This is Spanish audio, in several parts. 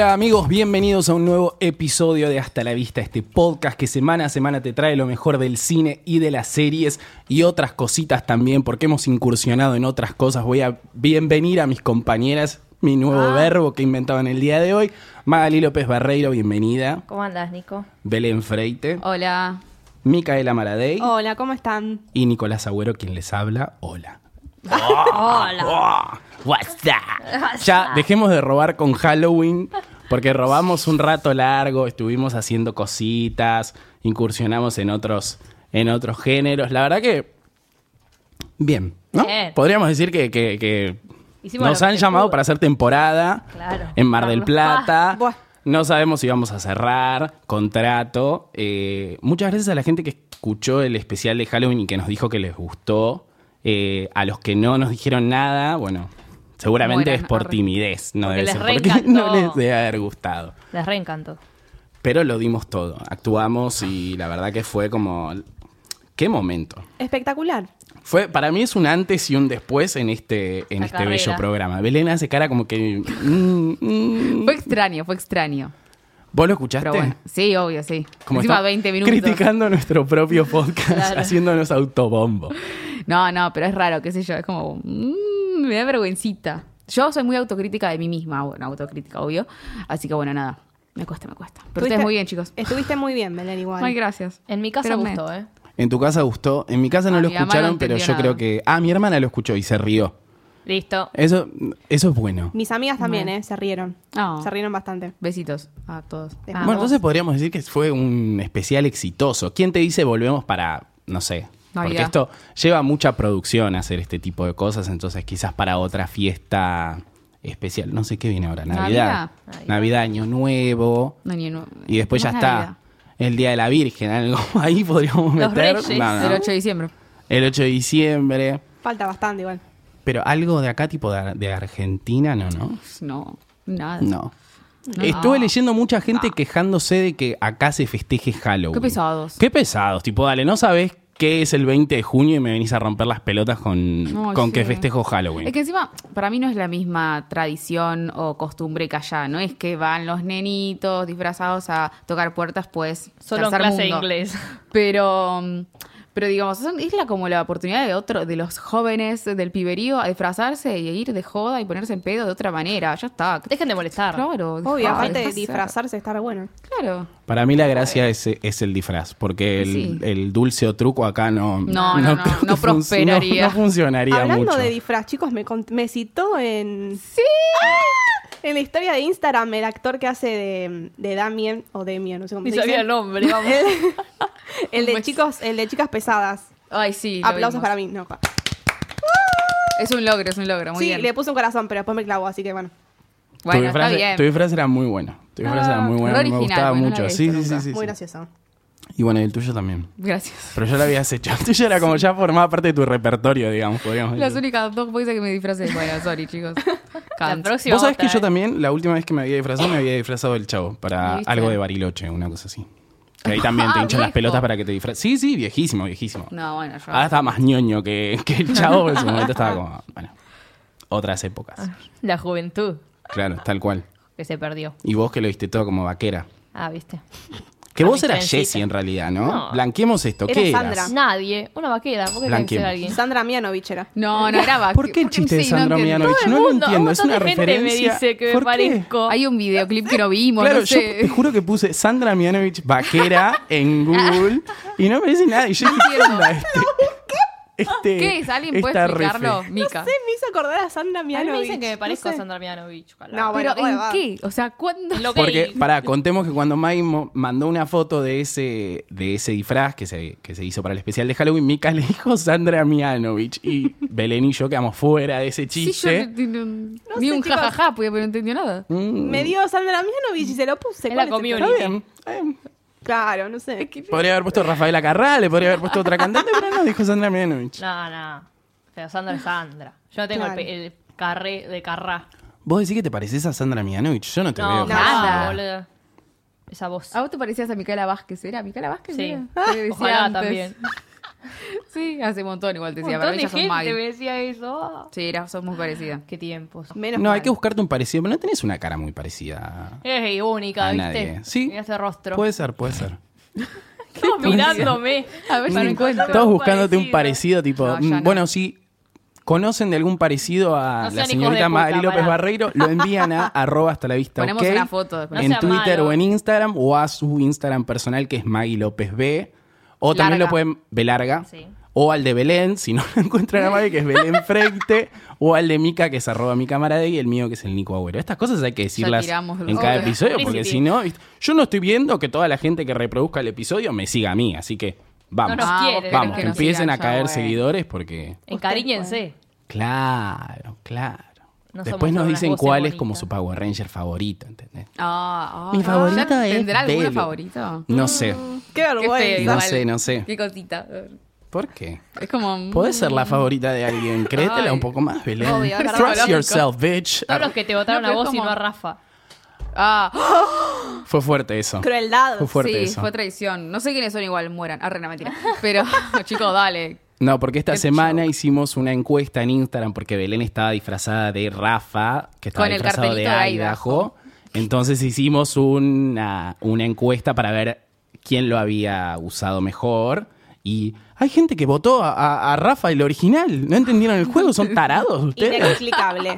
Hola amigos, bienvenidos a un nuevo episodio de Hasta la Vista, este podcast que semana a semana te trae lo mejor del cine y de las series y otras cositas también, porque hemos incursionado en otras cosas. Voy a bienvenir a mis compañeras, mi nuevo verbo que inventaba en el día de hoy. Magali López Barreiro, bienvenida. ¿Cómo andas, Nico? Belén Freite, Hola. Micaela Maradei Hola, ¿cómo están? y Nicolás Agüero, quien les habla. Hola. Hola. Ya, dejemos de robar con Halloween, porque robamos un rato largo, estuvimos haciendo cositas, incursionamos en otros, en otros géneros. La verdad que, bien, ¿no? Bien. Podríamos decir que, que- que Hicimos nos han que llamado pudo. para hacer temporada Claro. en Mar del Plata. Buah. No sabemos si vamos a cerrar contrato. Eh, muchas gracias a la gente que escuchó el especial de Halloween y que nos dijo que les gustó. Eh, a los que no nos dijeron nada, bueno, seguramente es por timidez, no debe les ser porque no les debe haber gustado. Les reencantó. Pero lo dimos todo, actuamos y la verdad que fue como... ¡Qué momento! Espectacular. Fue, para mí es un antes y un después en este, en La este carrera. bello programa. Belén hace cara como que... mm, mm. Fue extraño, fue extraño. ¿Vos lo escuchaste? Pero bueno, sí, obvio, sí. Como Encima está 20 minutos. Criticando nuestro propio podcast, Claro. haciéndonos autobombo. No, no, pero es raro, qué sé yo, es como... mm, me da vergüencita. Yo soy muy autocrítica de mí misma, bueno, autocrítica, obvio. Así que bueno, nada, me cuesta, me cuesta. Pero ustedes muy bien, chicos. Estuviste muy bien, Belén, igual. Ay, gracias. En mi casa gustó, ¿eh? En tu casa gustó, en mi casa no Ah, lo mi mamá no escucharon, pero yo creo que... Ah, mi hermana lo escuchó y se rió. Listo. Eso, eso es bueno. Mis amigas también, ¿eh? Se rieron. No. Se rieron bastante. Besitos a todos. Ah, bueno, vos. entonces podríamos decir que fue un especial exitoso. ¿Quién te dice volvemos para, no sé? Porque esto lleva mucha producción hacer este tipo de cosas, entonces quizás para otra fiesta especial. No sé qué viene ahora, Navidad. Navidad. Navidad, Año Nuevo. No, ni no- Y después ya está el Día de la Virgen, algo ahí podríamos Los meter. Reyes. No, no. El 8 de diciembre. El 8 de diciembre. Falta bastante igual. Pero algo de acá, tipo de, de Argentina, no, ¿no? No, nada. No. No. Estuve leyendo mucha gente quejándose de que acá se festeje Halloween. Qué pesados. Qué pesados. Tipo, dale, no sabes qué es el 20 de junio y me venís a romper las pelotas con, con sí. que festejo Halloween. Es que encima, para mí no es la misma tradición o costumbre que allá. No es que van los nenitos disfrazados a tocar puertas, pues. Solo en clase de mundo. inglés. Pero, pero digamos, es la, como la oportunidad de otro, de los jóvenes del piberío a disfrazarse y a ir de joda y ponerse en pedo de otra manera. Ya está. Dejen de molestar. Claro. Obvio, aparte de disfrazarse estar bueno. Claro. Para mí la gracia es, es el disfraz, porque el, Sí. el dulce o truco acá no... No, no, prosperaría. No, no funcionaría Hablando mucho. de disfraz, chicos, me, cont- me citó en... Sí. En la historia de Instagram, el actor que hace de, de Damien, o Damien, no sé cómo Ni se dice. sabía el nombre, vamos. El de chicos, el de chicas pesadas. Ay, sí. Aplausos para mí. No, pa- Es un logro, es un logro. Muy sí, bien. le puse un corazón, pero después me clavó, así que bueno. tu, Bueno, disfraz, está bien. tu disfraz era muy bueno. Tu disfraz Ah, era muy bueno, re me original, gustaba bueno, no mucho. Sí, había sí, visto sí, sí, Muy sí. gracioso. Y bueno, y el tuyo también. Gracias. Pero ya lo habías hecho. El tuyo era como ya formaba parte de tu repertorio, digamos, podríamos Las decir. únicas dos veces que me disfracé. Bueno, sorry, chicos. La Can't. próxima Vos sabés que otra, yo ¿eh? también, la última vez que me había disfrazado, me había disfrazado del chavo para ¿Viste? algo de Bariloche, una cosa así. Que ahí también te Ah, hinchan las pelotas para que te disfraces. Sí, sí, viejísimo, viejísimo. No, bueno, yo. Ahora estaba más ñoño que, que el chavo, en su momento estaba como, bueno, otras épocas. La juventud Claro, tal cual. que se perdió. Y vos que lo viste todo como vaquera. Ah, ¿viste? Que vos eras. Jessie en realidad, ¿no? No. Blanqueemos esto. Era ¿Qué Sandra. eras? Nadie. Una vaquera. ¿Por qué tiene que ser Blanqueemos. alguien? Sandra Mianovich era. No, no era vaque- ¿Por qué el chiste de Sandra. Mianovich? Todo el No lo mundo, entiendo, un es montón una de gente me referencia. dice que me ¿Por qué? parezco. Hay un videoclip que no vimos, Claro, no yo sé. te juro que puse Sandra Mianovich vaquera en Google y no me dice nada. Y yo dije, ¿qué onda este? este ¿Qué es? ¿Alguien puede explicarlo? refe? Mica. No sé, me hizo acordar a Sandra A mí Mianovich. me dicen que me parezco No a. Sandra Mianovich. No, bueno, ¿Pero en va. qué? O sea, ¿cuándo? Lo que- Porque, para contemos que cuando Mai mandó una foto de ese, de ese disfraz que se, que se hizo para el especial de Halloween, Mika le dijo Sandra Mianovich y Belén y yo quedamos fuera de ese Sí, yo chiste. no- no- No ni sé, un jajaja, porque no entendió nada. Mm, Me dio Sandra Mianovich y se lo puse. Es ¿Cuál la community. Está problema? bien. está bien. Claro, no sé. Podría haber puesto Rafaela Carrá, le podría haber puesto otra cantante, pero no, dijo Sandra Mianovich. No, no. Pero Sandra es Sandra. Yo no tengo el Claro. pe- el, carré de carrá. ¿Vos decís que te pareces a Sandra Mianovich? Yo no te No, veo. nada. boludo. Esa voz. ¿A vos te parecías a Micaela Vázquez? ¿Era Micaela Vázquez? Sí. era? Decía Ojalá antes. también. Sí, hace un montón igual te decía, pero montón de ella sos gente Maggie. me decía eso. Sí, era, sos muy parecida. Qué tiempos. Menos No, hay que buscarte un parecido, pero no tenés una cara muy parecida Es única, a ¿viste? nadie. Sí, Mira ese rostro. puede ser, puede ser. Todos mirándome. A ver si Para encuentro. Todos buscándote un parecido, tipo, No, ya no. bueno, si conocen de algún parecido a No la señorita Mari López. Barreiro, lo envían a arroba hasta la vista Ponemos ok, una foto después. En Twitter malo. o en Instagram o a su Instagram personal que es Maggie López B. O también lo pueden B larga. Sí. O al de Belén, si no lo encuentran a Maggie, que es Belén Freite. o al de Mica, que es arroba mi camarada, y el mío, que es el Nico Agüero. Estas cosas hay que decirlas tiramos en cada obvio. episodio, porque si no, yo no estoy viendo que toda la gente que reproduzca el episodio me siga a mí, así que vamos. No nos Ah, quiere. Vamos, que que nos empiecen sigan a caer seguidores porque... Encariñense. Claro, claro. No Después somos nos dicen cuál es como su Power Ranger favorito, ¿entendés? Ah, ah, Mi favorito ¿Ya es ¿Tendrá alguno favorito? No sé. Qué Qué vergüenza. No sé, no sé. Qué cosita. ¿Por qué? Es como... Podés ser la favorita de alguien. Créetela un poco más, Belén. Obvio. Trust yourself, bitch. Todos los que te votaron No, a vos y no a Rafa. Ah, Fue fuerte eso. Crueldad. Fue fuerte sí, eso. fue traición. No sé quiénes son igual, mueran. Ah, no, mentira. Pero, chicos, dale. No, porque esta Qué semana hicimos una encuesta en Instagram porque Belén estaba disfrazada de Rafa, que estaba Con disfrazado de Idaho. Idaho. Entonces hicimos una, una encuesta para ver quién lo había usado mejor. Y hay gente que votó a, a- a Rafa el original. ¿No entendieron el juego? ¿Son tarados ustedes? Inexplicable.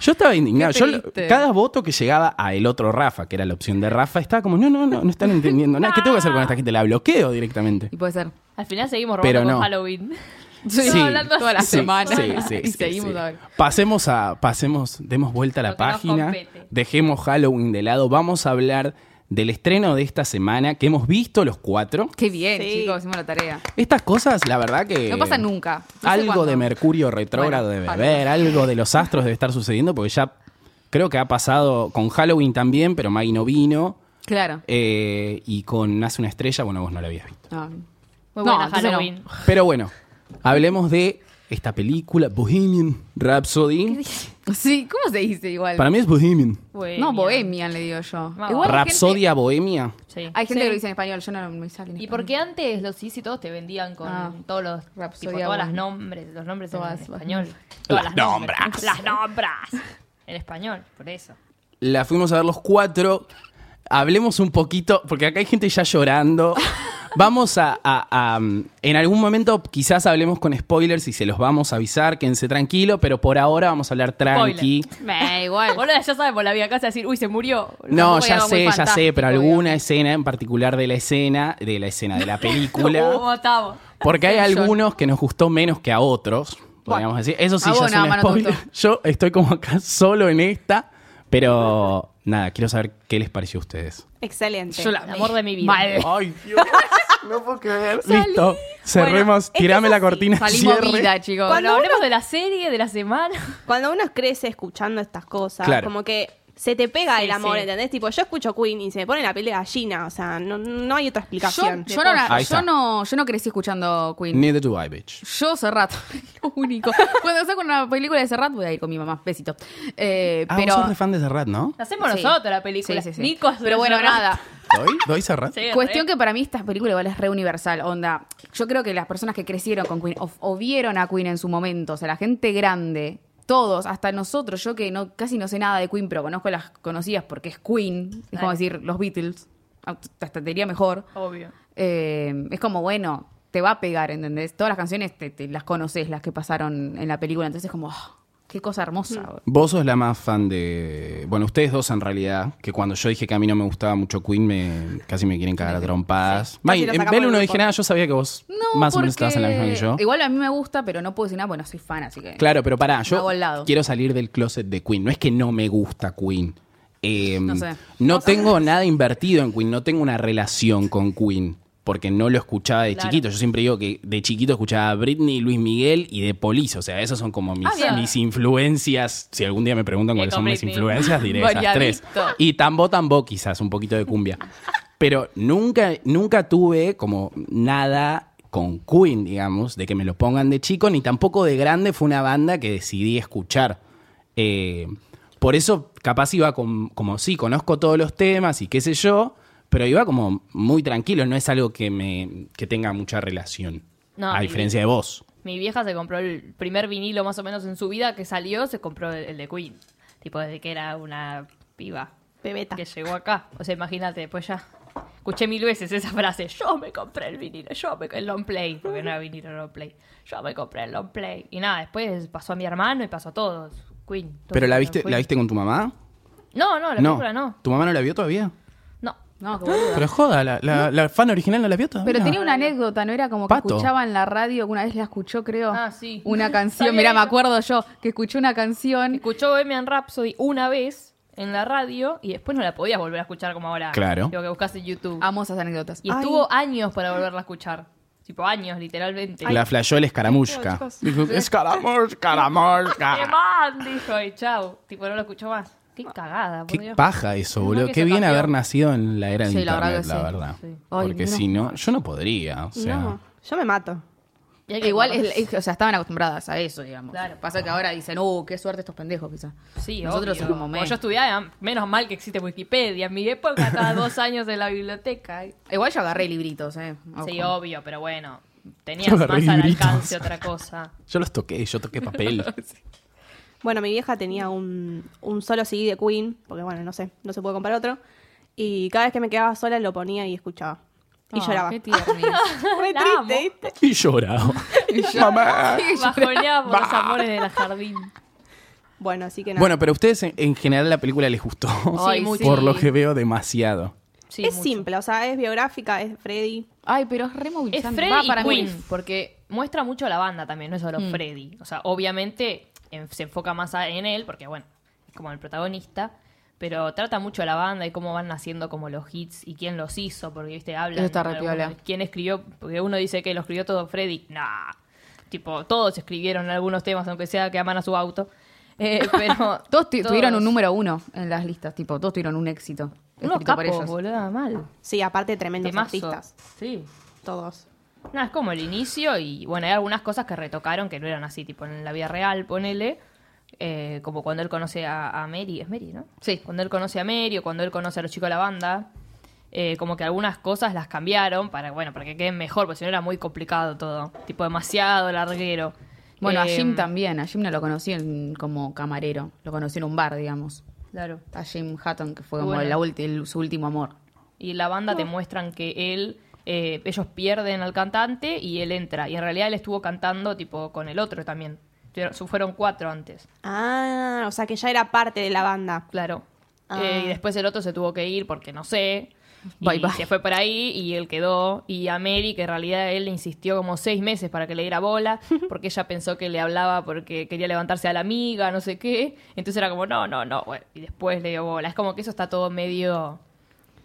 Yo estaba indignado. Yo, cada voto que llegaba a el otro Rafa, que era la opción de Rafa, estaba como, no, no, no, no están entendiendo nada. ¿Qué tengo que hacer con esta gente? La bloqueo directamente. Y puede ser. Al final seguimos Pero robando no. con Halloween. Sí, Sí. hablando toda la semana. Sí, sí, y sí, seguimos sí. a ver. Pasemos a, pasemos, demos vuelta a la Lo página. Dejemos Halloween de lado. Vamos a hablar del estreno de esta semana que hemos visto los cuatro. Qué bien, Sí. chicos, hicimos la tarea. Estas cosas, la verdad que. No pasa nunca. No sé algo cuándo. de Mercurio retrógrado Bueno, debe algo. haber, algo de los astros debe estar sucediendo, porque ya creo que ha pasado con Halloween también, pero Maggie no vino. Claro. eh, y con Nace una estrella, bueno, vos no la habías visto. No. Muy No, buena entonces no. Halloween. Pero bueno, hablemos de esta película, Bohemian Rhapsody. Sí, ¿cómo se dice igual? Para mí es Bohemian. Bohemia. No, Bohemian le digo yo. Vamos. Igual hay gente- Rapsodia Bohemia. Sí. Hay gente Sí. que lo dice en español, yo no me sale en Y español. porque antes los sí todos te vendían con Ah. todos los Rapsodia tipo, todas las Bohemia. nombres, los nombres en Todas las- español. Todas Las nombres. nombras. Las nombras. En español, por eso. La fuimos a ver los cuatro. Hablemos un poquito, porque acá hay gente ya llorando. Vamos a, a- a, um, En algún momento quizás hablemos con spoilers y se los vamos a avisar, quédense tranquilo, pero por ahora vamos a hablar tranqui. Me da igual. Boludo, ya sabemos la vida casa decir, uy, se murió. No, ya sé, ya sé, pero alguna escena en particular de la escena, de la escena de la película, ¿Cómo estamos? porque hay algunos que nos gustó menos que a otros, podríamos decir. Eso sí, ya es un no spoiler. Yo estoy como acá solo en esta, pero nada, quiero saber qué les pareció a ustedes. Excelente. Yo la El amor de mi vida. Mal. Ay, Dios. No puedo creer. Listo. Cerremos. es tirame la cortina. Salimos cierre. vida, chicos. Cuando uno- hablemos de la serie, de la semana. Cuando uno crece escuchando estas cosas, Claro. como que se te pega Sí, el amor, sí. ¿entendés? Tipo, yo escucho Queen y se me pone la piel de gallina, o sea, no, no hay otra explicación. yo no, la- yo, no, yo no crecí escuchando Queen. Neither do I, bitch. Yo Serrat, lo único. Cuando saco una película de Serrat voy a ir con mi mamá, besito. Eh, Ah, pero vos sos re fan de Serrat, ¿no? La hacemos Sí. nosotros la película. Sí, sí, sí. Nico es Pero bueno, Serrat. nada. ¿Doy? ¿Doy Serrat? Sí, Cuestión re. que para mí esta película igual es re universal, onda. Yo creo que las personas que crecieron con Queen o, o vieron a Queen en su momento, o sea, la gente grande, todos, hasta nosotros, yo que no casi no sé nada de Queen, pero conozco las conocidas porque es Queen, es como decir los Beatles, hasta te diría mejor. Obvio. Eh, es como, bueno, te va a pegar, ¿entendés? Todas las canciones te, te las conoces, las que pasaron en la película, entonces es como, ah, qué cosa hermosa. Vos sos la más fan de. Bueno, ustedes dos en realidad, que cuando yo dije que a mí no me gustaba mucho Queen, me casi me quieren cagar a trompadas. En Belu no dije nada, yo sabía que vos No, más o menos estabas en la misma que yo. Igual a mí me gusta, pero no puedo decir nada, bueno, soy fan, así que... Claro, pero pará, yo quiero salir del closet de Queen. No es que no me gusta Queen. Eh, No sé. no tengo nada invertido en Queen, no tengo una relación con Queen. Porque no lo escuchaba de Claro. chiquito. Yo siempre digo que de chiquito escuchaba a Britney, Luis Miguel y de Police. O sea, esas son como mis, Ah, mis influencias. Si algún día me preguntan cuáles son mis influencias, diré esas tres. Y tambo tambo quizás, un poquito de cumbia. Pero nunca, nunca tuve como nada con Queen, digamos, de que me lo pongan de chico, ni tampoco de grande fue una banda que decidí escuchar. Eh, por eso capaz iba con- como, sí, conozco todos los temas y qué sé yo, pero iba como muy tranquilo, no es algo que, me, que tenga mucha relación. No, a diferencia de vos. Mi vieja se compró el primer vinilo más o menos en su vida que salió, se compró el, el de Queen. Tipo, desde que era una piba Bebeta. que llegó acá. O sea, imagínate, después ya. Escuché mil veces esa frase. Yo me compré el vinilo, yo me el long play. Porque no era vinilo, long play. Yo me compré el long play. Y nada, después pasó a mi hermano y pasó a todos. Queen. todos ¿Pero la viste, Queen. la viste con tu mamá? No, no, la no. película no. ¿Tu mamá no la vio todavía? No. Qué. Pero joda, la, la- la fan original no la vio todavía. Pero tenía una anécdota, ¿no? Era como que Pato. escuchaba en la radio, que una vez la escuchó, creo. Ah, sí. Una canción, Sabía mira, me eso. acuerdo yo, que escuchó una canción. Escuchó Bohemian Rhapsody una vez en la radio y después no la podías volver a escuchar como ahora. Claro. Lo que buscaste en YouTube. Amo esas anécdotas. Y estuvo años para volverla a escuchar. Tipo años, literalmente. La flayó el escaramushka. Dijo, escaramushka, ¡Qué man! Dijo y chau. Tipo, no lo escuchó más. Qué cagada, por Qué Dios. paja eso, boludo. que Qué se bien cambió. haber nacido en la era de Sí, la verdad internet, que la sí. verdad. Sí. Ay, Porque si no, yo no podría. O sea, No, yo me mato. Y hay que Igual, acordar- es- es- o sea, estaban acostumbradas a eso, digamos. Claro. Pasa que ahora dicen, uh, qué suerte estos pendejos, quizás. Sí, Nosotros obvio. es como, Como me- yo estudiaba, menos mal que existe Wikipedia. En mi época cada dos años en la biblioteca. Igual yo agarré libritos, ¿eh? Sí, obvio, pero bueno. Tenías Yo agarré más al libritos. alcance otra cosa. yo los toqué, yo toqué papel. Bueno, mi vieja tenía un, un solo CD de Queen, porque bueno, no sé, no se puede comprar otro. Y cada vez que me quedaba sola lo ponía y escuchaba. Y Ah, lloraba. Qué. Re La triste, y lloraba. Mamá. Bajoneaba por los amores de la jardín. Bueno, así que nada. Bueno, pero a ustedes en, en general la película les gustó. Ay, mucho. Por lo que veo demasiado. Sí, es mucho. simple, o sea, es biográfica, es Freddy. Ay, pero es re Es movilizante. Freddy Va, y para mí. Queen, porque muestra mucho la banda también, no es solo Freddy. O sea, obviamente en- se enfoca más a- en él, porque bueno, es como el protagonista, pero trata mucho la banda y cómo van naciendo como los hits y quién los hizo, porque viste, hablan Eso está re algunos- piola. quién escribió, porque uno dice que lo escribió todo Freddy, nah. Tipo, todos escribieron algunos temas, aunque sea que aman a su auto. Eh, pero Todos tu- tuvieron un número uno en las listas, tipo, todos tuvieron un éxito. Unos escrito por capos, ellos. mal. Sí, aparte tremendos Temazo. artistas. Sí. Todos. No, es como el inicio y bueno, hay algunas cosas que retocaron que no eran así, tipo en la vida real, ponele, eh, como cuando él conoce a, a Mary, es Mary, ¿no? Sí. Cuando él conoce a Mary o cuando él conoce a los chicos de la banda, eh, como que algunas cosas las cambiaron para, bueno, para que queden mejor, porque si no era muy complicado todo, tipo demasiado larguero. Bueno, a Eh, Jim también. A Jim no lo conocí en- como camarero. Lo conocí en un bar, digamos. Claro. A Jim Hutton, que fue como Bueno. la ulti- el- su último amor. Y la banda te muestran que él, eh, ellos pierden al cantante y él entra. Y en realidad él estuvo cantando tipo con el otro también. Fueron cuatro antes. Ah, o sea que ya era parte de la banda. Claro. Ah. Eh, y después el otro se tuvo que ir porque no sé. Bye, y bye. se fue por ahí y él quedó. Y a Mary, que en realidad él le insistió como seis meses para que le diera bola, porque ella pensó que le hablaba porque quería levantarse a la amiga, no sé qué. Entonces era como, no, no, no. Bueno, y después le dio bola. Es como que eso está todo medio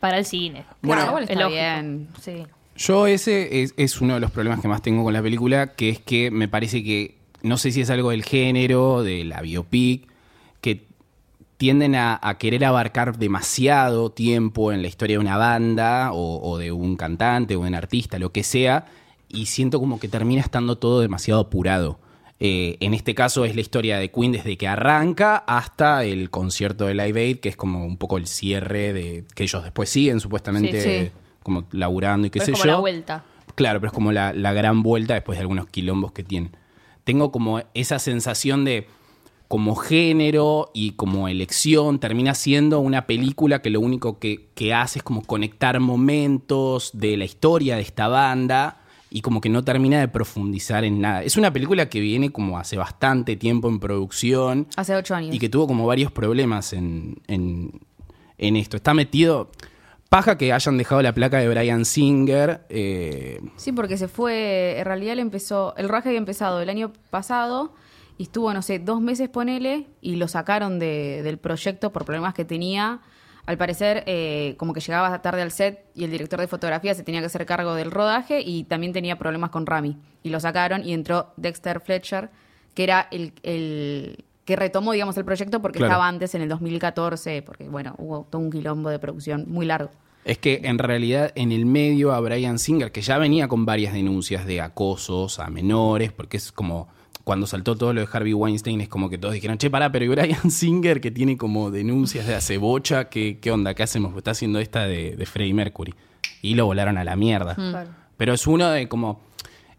para el cine. Bueno, es está lógico. bien. Sí. Yo ese es, es uno de los problemas que más tengo con la película, que es que me parece que, no sé si es algo del género, de la biopic, que tienden a, a querer abarcar demasiado tiempo en la historia de una banda o, o de un cantante o de un artista, lo que sea, y siento como que termina estando todo demasiado apurado. Eh, en este caso es la historia de Queen desde que arranca hasta el concierto de Live Aid, que es como un poco el cierre de que ellos después siguen supuestamente Sí, sí. como laburando y qué Pero sé es como yo. la vuelta. Claro, pero es como la, la gran vuelta después de algunos quilombos que tienen. Tengo como esa sensación de, como género y como elección, termina siendo una película que lo único que, que hace es como conectar momentos de la historia de esta banda y como que no termina de profundizar en nada. Es una película que viene como hace bastante tiempo en producción Hace ocho años. y que tuvo como varios problemas en, en, en esto. Está metido... Paja que hayan dejado la placa de Brian Singer. eh, Sí, porque se fue, en realidad él empezó, el rodaje había empezado el año pasado y estuvo, no sé, dos meses ponele y lo sacaron de- del proyecto por problemas que tenía. Al parecer, eh, como que llegaba tarde al set y el director de fotografía se tenía que hacer cargo del rodaje y también tenía problemas con Rami. Y lo sacaron y entró Dexter Fletcher, que era el, el que retomó, digamos, el proyecto porque Claro. estaba antes en el 2014, porque, bueno, hubo todo un quilombo de producción muy largo. Es que en realidad en el medio a Brian Singer, que ya venía con varias denuncias de acosos a menores, porque es como cuando saltó todo lo de Harvey Weinstein, es como que todos dijeron, che, pará, pero y Brian Singer, que tiene como denuncias de hace bocha, ¿qué, qué onda? ¿Qué hacemos? Está haciendo esta de, de Freddie Mercury. Y lo volaron a la mierda. Pero es uno de como...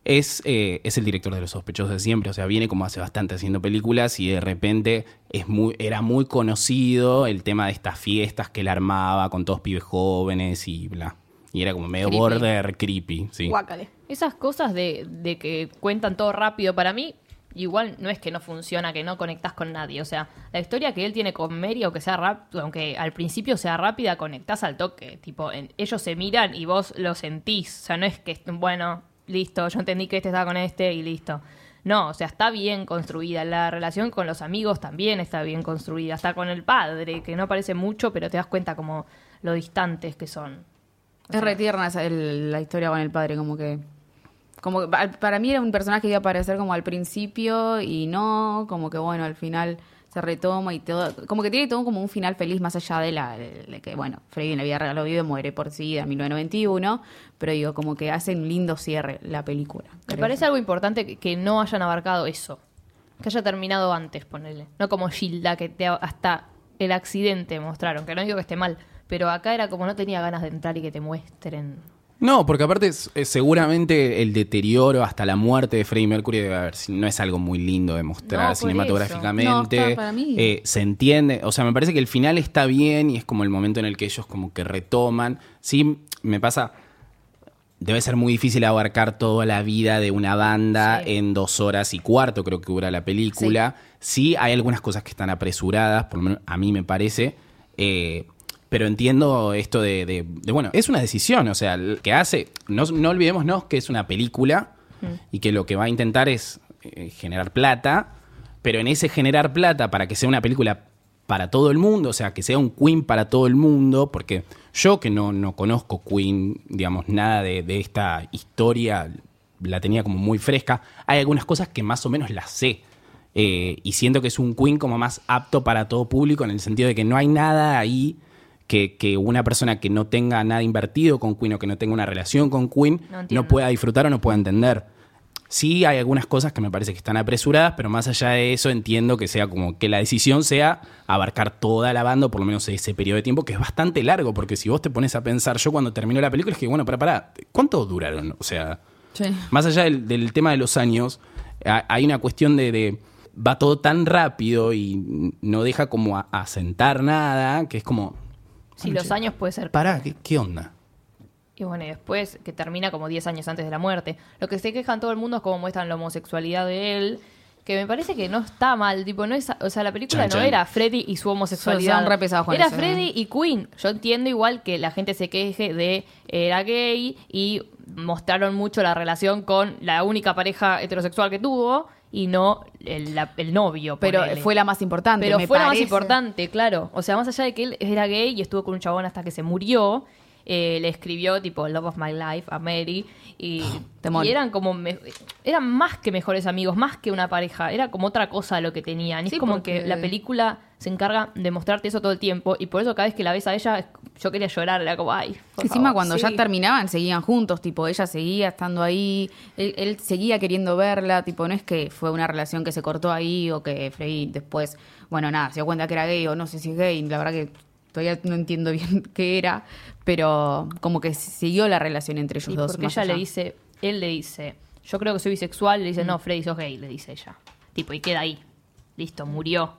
es, eh, es el director de Los Sospechosos de Siempre, o sea, viene como hace bastante haciendo películas y de repente es muy, era muy conocido el tema de estas fiestas que él armaba con todos pibes jóvenes y bla. Y era como medio Creepy. border creepy, sí. Guácale. Esas cosas de, de que cuentan todo rápido, para mí, igual no es que no funciona, que no conectás con nadie. O sea, la historia que él tiene con Mary, aunque sea rap- aunque al principio sea rápida, conectás al toque. Tipo, en- ellos se miran y vos lo sentís. O sea, no es que, bueno, listo, yo entendí que este estaba con este y listo. No, o sea, está bien construida. La relación con los amigos también está bien construida. Hasta con el padre, que no parece mucho, pero te das cuenta como lo distantes que son. O Es sea, re tierna esa- el- la historia con el padre, como que... Como para mí era un personaje que iba a aparecer como al principio y no, como que bueno, al final se retoma y todo, como que tiene todo como un final feliz más allá de la de que bueno, Freddy en la vida real lo vive, muere por sí en 1991, pero digo, como que hace un lindo cierre la película. Me parece algo importante que, que no hayan abarcado eso. Que haya terminado antes, ponele. No como Gilda, que te- hasta el accidente mostraron. Que no digo que esté mal. Pero acá era como no tenía ganas de entrar y que te muestren. No, porque aparte es- es seguramente el deterioro hasta la muerte de Freddie Mercury debe haber, no es algo muy lindo de mostrar No, cinematográficamente. No, está para mí. Eh, se entiende, o sea, me parece que el final está bien y es como el momento en el que ellos como que retoman. Sí, me pasa, debe ser muy difícil abarcar toda la vida de una banda Sí. en dos horas y cuarto, creo que dura la película. Sí, hay algunas cosas que están apresuradas, por lo menos a mí me parece. eh, pero entiendo esto de, de- de, bueno, es una decisión, o sea, el que hace, no, no olvidémonos que es una película y que lo que va a intentar es eh, generar plata, pero en ese generar plata para que sea una película para todo el mundo, o sea, que sea un Queen para todo el mundo, porque yo que no, no conozco Queen, digamos, nada de, de esta historia, la tenía como muy fresca, hay algunas cosas que más o menos las sé. Eh, y siento que es un Queen como más apto para todo público en el sentido de que no hay nada ahí que, que una persona que no tenga nada invertido con Queen o que no tenga una relación con Queen No pueda disfrutar o no pueda entender. Sí hay algunas cosas que me parece que están apresuradas, pero más allá de eso entiendo que sea como que la decisión sea abarcar toda la banda, o por lo menos ese periodo de tiempo, que es bastante largo, porque si vos te pones a pensar, yo cuando terminó la película es que, bueno, para, para, ¿cuánto duraron? O sea, Sí. más allá del, del tema de los años, ha- hay una cuestión de, de- va todo tan rápido y no deja como asentar nada, que es como, Si los años puede ser. pará, ¿qué, qué onda? Y bueno, y después que termina como 10 años antes de la muerte. Lo que se quejan todo el mundo es cómo muestran la homosexualidad de él. Que me parece que no está mal, tipo, no es, o sea, la película Chan, no chan. era Freddy y su homosexualidad. Son re pesados con era eso, ¿eh? Freddy y Queen. Yo entiendo igual que la gente se queje de era gay y mostraron mucho la relación con la única pareja heterosexual que tuvo y no el, la- el novio. Pero ponele. fue la más importante. Pero me fue la más importante, claro. O sea, más allá de que él era gay y estuvo con un chabón hasta que se murió, eh, le escribió tipo Love of My Life a Mary y, eran como me- eran más que mejores amigos, más que una pareja, era como otra cosa lo que tenían. Y Sí, es como porque- que la película se encarga de mostrarte eso todo el tiempo y por eso cada vez que la ves a ella yo quería llorar, era como ay. Encima favor, cuando sí. ya terminaban seguían juntos, tipo ella seguía estando ahí, él, él seguía queriendo verla, tipo no es que fue una relación que se cortó ahí o que Freddy después, bueno nada, se dio cuenta que era gay o no sé si es gay, la verdad que todavía no entiendo bien qué era, pero como que siguió la relación entre ellos Y dos. porque más ella le dice, él le dice, yo creo que soy bisexual, le Mm. dice, no, Freddy, sos gay, le dice ella. Tipo, y queda ahí. Listo, murió.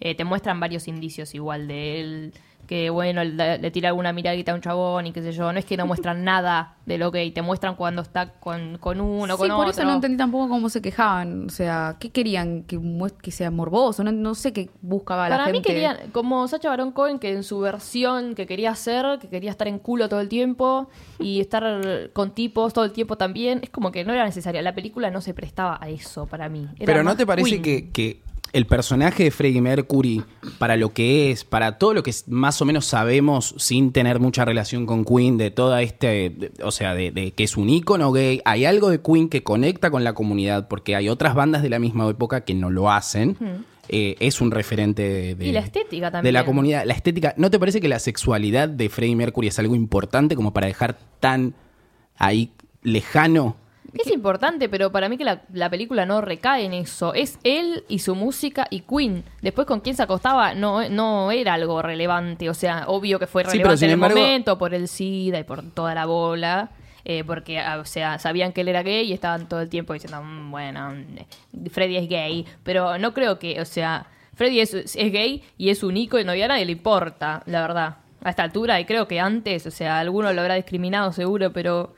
Eh, te muestran varios indicios igual de él, que bueno, da- le tira alguna miradita a un chabón y qué sé yo. No es que no muestran nada de lo gay, te muestran cuando está con, con uno, Sí, con por otro. eso no entendí tampoco cómo se quejaban, o sea, ¿qué querían? ¿Que, muest- que sea morboso? No, no sé qué buscaba la Para mí gente. querían, como Sacha Baron Cohen, que en su versión que quería hacer, que quería estar en culo todo el tiempo y estar con tipos todo el tiempo también, es como que no era necesaria. La película no se prestaba a eso para mí. Era Pero ¿no te parece que, que el personaje de Freddie Mercury, para lo que es, para todo lo que más o menos sabemos sin tener mucha relación con Queen, de toda este, de- o sea, de, de que es un ícono gay, hay algo de Queen que conecta con la comunidad, porque hay otras bandas de la misma época que no lo hacen. Eh, es un referente de, de- Y la estética de también. la comunidad. La estética, ¿no te parece que la sexualidad de Freddie Mercury es algo importante como para dejar tan ahí lejano? Es importante, pero para mí que la, la película no recae en eso. Es él y su música y Queen. Después con quién se acostaba no, no era algo relevante. O sea, obvio que fue relevante en embargo- el momento por el SIDA y por toda la bola. eh, porque, ah, o sea, sabían que él era gay y estaban todo el tiempo diciendo, "Mm, bueno, mm, Freddy es gay. Pero no creo que, o sea, Freddy es, es gay y es un y a nadie le importa, la verdad. A esta altura, y creo que antes, o sea, alguno lo habrá discriminado seguro, pero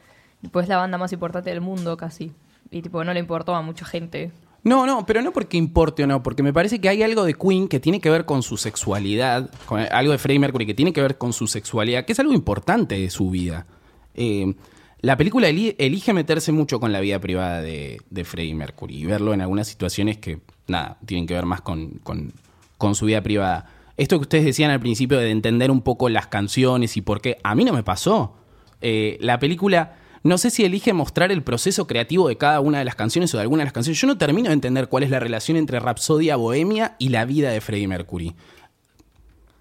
pues es la banda más importante del mundo casi. Y tipo, no le importó a mucha gente. No, no, pero no porque importe o no, porque me parece que hay algo de Queen que tiene que ver con su sexualidad, con algo de Freddie Mercury que tiene que ver con su sexualidad, que es algo importante de su vida. Eh, la película eli- elige meterse mucho con la vida privada de, de Freddie Mercury y verlo en algunas situaciones que, nada, tienen que ver más con, con- con su vida privada. Esto que ustedes decían al principio de entender un poco las canciones y por qué, a mí no me pasó. Eh, la película, no sé si elige mostrar el proceso creativo de cada una de las canciones o de alguna de las canciones. Yo no termino de entender cuál es la relación entre Rapsodia Bohemia y la vida de Freddie Mercury.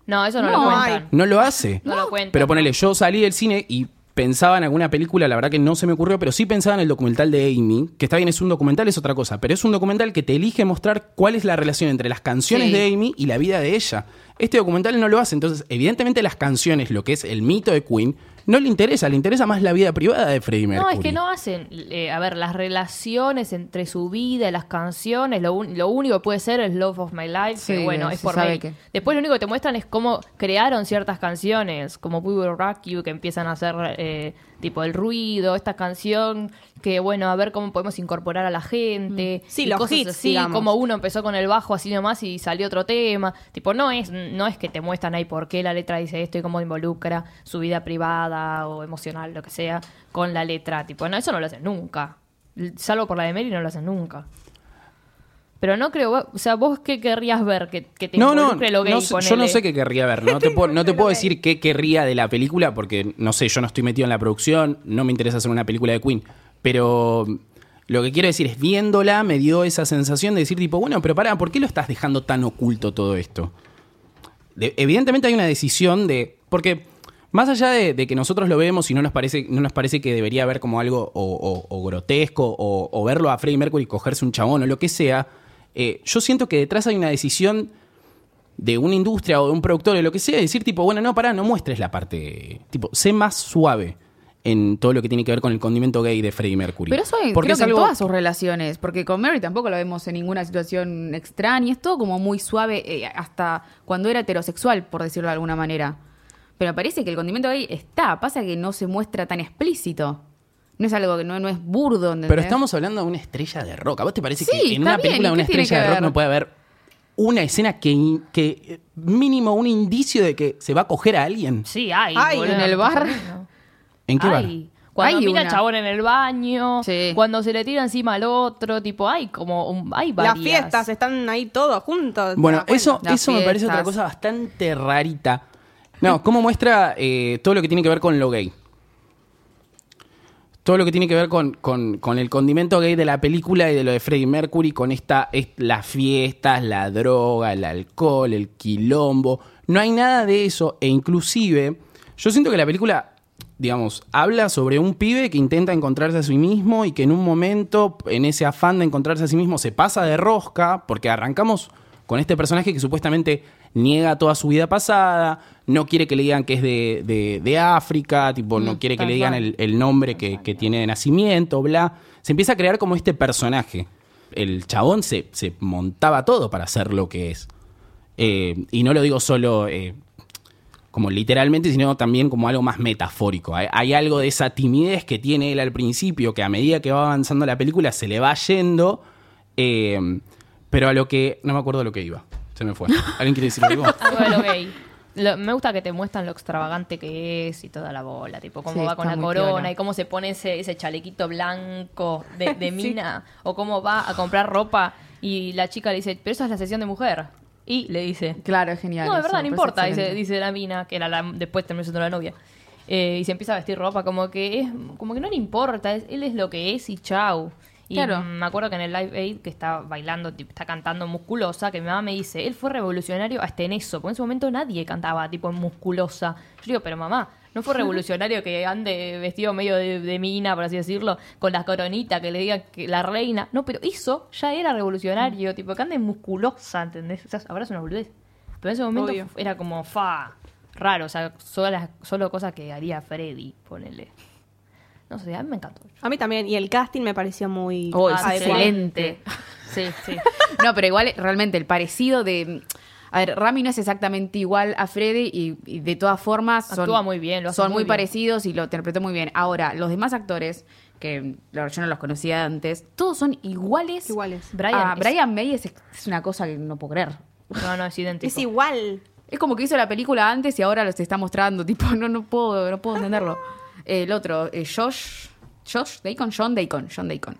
No, eso no, No, lo ay. cuentan. No lo hace. No lo cuentan. Pero ponele, yo salí del cine y pensaba en alguna película, la verdad que no se me ocurrió, pero sí pensaba en el documental de Amy, que está bien, es un documental, es otra cosa, pero es un documental que te elige mostrar cuál es la relación entre las canciones Sí. de Amy y la vida de ella. Este documental no lo hace, entonces evidentemente las canciones, lo que es el mito de Queen, no le interesa, le interesa más la vida privada de Freddie Mercury. No, es que no hacen, eh, a ver, las relaciones entre su vida y las canciones, lo, un- lo único que puede ser es Love of My Life, Sí, que bueno, es por que- Después lo único que te muestran es cómo crearon ciertas canciones, como We Will Rock You, que empiezan a hacer eh, tipo el ruido, esta canción que bueno, a ver cómo podemos incorporar a la gente. Sí, y los cosas hits, así, digamos. como uno empezó con el bajo así nomás y salió otro tema. Tipo, no es, no es que te muestran ahí por qué la letra dice esto y cómo involucra su vida privada o emocional, lo que sea, con la letra. Tipo, no, eso no lo hacen nunca. Salvo por la de Mary, no lo hacen nunca. Pero no creo, o sea, vos qué querrías ver que, que te No, no, lo gay, no sé- yo no sé qué querría ver. No te puedo, no te puedo decir qué querría de la película porque, no sé, yo no estoy metido en la producción, no me interesa hacer una película de Queen. Pero lo que quiero decir es, viéndola me dio esa sensación de decir tipo, bueno, pero pará, ¿por qué lo estás dejando tan oculto todo esto? De- evidentemente hay una decisión de... Porque más allá de, de que nosotros lo vemos y no nos parece, no nos parece que debería haber como algo o, o- o grotesco o, o verlo a Freddie Mercury cogerse un chabón o lo que sea, eh, yo siento que detrás hay una decisión de una industria o de un productor o lo que sea, de decir tipo, bueno, no, pará, no muestres la parte, tipo, sé más suave en todo lo que tiene que ver con el condimento gay de Freddie Mercury. Pero eso en- Porque creo es que algo- en todas sus relaciones, porque con Mary tampoco lo vemos en ninguna situación extraña, es todo como muy suave, eh, hasta cuando era heterosexual, por decirlo de alguna manera. Pero parece que el condimento gay está, pasa que no se muestra tan explícito. No es algo que no, no es burdo, ¿entendés? Pero estamos hablando de una estrella de rock. ¿A vos te parece Sí, que en una bien, película de ¿y una estrella de rock no puede haber una escena que, que eh, mínimo un indicio de que se va a coger a alguien? Sí, hay. Ay, en el bar. ¿En qué bar? Hay. Cuando Hay mira una. chabón en el baño, Sí. cuando se le tira encima al otro, tipo, hay como un, hay Las varias. fiestas están ahí todos juntos. ¿te Bueno, cuenta? eso, Las eso me parece otra cosa bastante rarita. No, cómo muestra eh, todo lo que tiene que ver con lo gay. Todo lo que tiene que ver con, con- el condimento gay de la película y de lo de Freddie Mercury, con esta, es- las fiestas, la droga, el alcohol, el quilombo. No hay nada de eso. E inclusive, yo siento que la película, digamos, habla sobre un pibe que intenta encontrarse a sí mismo y que en un momento, en ese afán de encontrarse a sí mismo, se pasa de rosca, porque arrancamos con este personaje que supuestamente niega toda su vida pasada, no quiere que le digan que es de, de- de África, tipo, no Mm, quiere que le digan el, el nombre que, que tiene de nacimiento, bla. Se empieza a crear como este personaje. El chabón se, se montaba todo para ser lo que es. Eh, y no lo digo solo eh, como literalmente, sino también como algo más metafórico. Hay, hay algo de esa timidez que tiene él al principio, que a medida que va avanzando la película se le va yendo. eh, pero a lo que. No me acuerdo lo que iba. Se me fue. ¿Alguien quiere decir algo? Lo gay. Lo- me gusta que te muestran lo extravagante que es y toda la bola, tipo cómo Sí, va con está la muy corona piola. y cómo se pone ese, ese chalequito blanco de, de mina, o cómo va a comprar ropa y la chica le dice, pero eso es la sesión de mujer. Y le dice, Claro, es genial. no, de eso, verdad, no me importa, dice, excelente. dice la mina, que era la, después terminó siendo la novia. Eh, y se empieza a vestir ropa, como que es, como que no le importa, es- él es lo que es y chau. Y Claro. me acuerdo que en el Live Aid que está bailando, tipo, está cantando musculosa, que mi mamá me dice, él fue revolucionario hasta en eso, porque en ese momento nadie cantaba tipo musculosa. Yo digo, pero mamá, ¿no fue revolucionario que ande vestido medio de, de mina, por así decirlo, con la coronita, que le digan que la reina? No, pero eso ya era revolucionario, tipo, que ande musculosa, ¿entendés? O sea, ahora es una boludez. Pero en ese momento Obvio. era como, fa, raro, o sea, solo, las- solo cosas que haría Freddy, ponele. No sé, a mí me encantó. A mí también. Y el casting me pareció muy Oh, es Ah, excelente. Sí, sí. No, pero igual realmente el parecido de... A ver, Rami no es exactamente igual a Freddy y, y de todas formas son, Actúa muy bien, lo son muy muy bien. parecidos y lo interpretó muy bien. Ahora, los demás actores, que yo no los conocía antes, todos son iguales. Iguales. Brian a es- Brian May es, es una cosa que no puedo creer. No, no, es idéntico. Es igual. Es como que hizo la película antes y ahora los está mostrando. Tipo, no, no puedo, no puedo entenderlo. El otro, eh, Josh. Josh Dacon, John Dacon, John Dacon.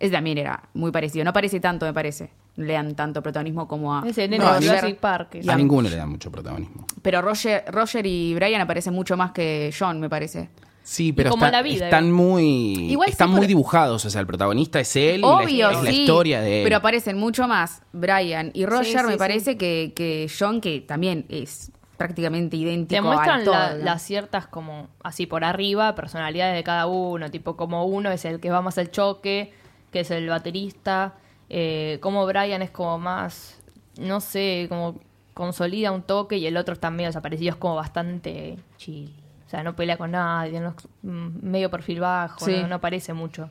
Ese también era muy parecido. No parece tanto, me parece. Le dan tanto protagonismo como a. Ese nene No, de Jurassic Park. A ninguno le da mucho protagonismo. Pero Roger, Roger y Brian aparecen mucho más que John, me parece. Sí, pero como está- la vida, están igual. muy Igual están sí, muy por- dibujados, o sea, el protagonista es él y la- es la historia de él. Pero aparecen mucho más Brian y Roger, Sí, sí, me sí. parece que, que John, que también es prácticamente idéntico Te al muestran todo, la- ¿no? las ciertas como así por arriba personalidades de cada uno, tipo como uno es el que va más al choque, que es el baterista, eh, como Brian es como más, no sé, como consolida un toque y el otro está medio desaparecido, es como bastante chill. O sea, no pelea con nadie, no- mm, medio perfil bajo, Sí. no, no aparece mucho.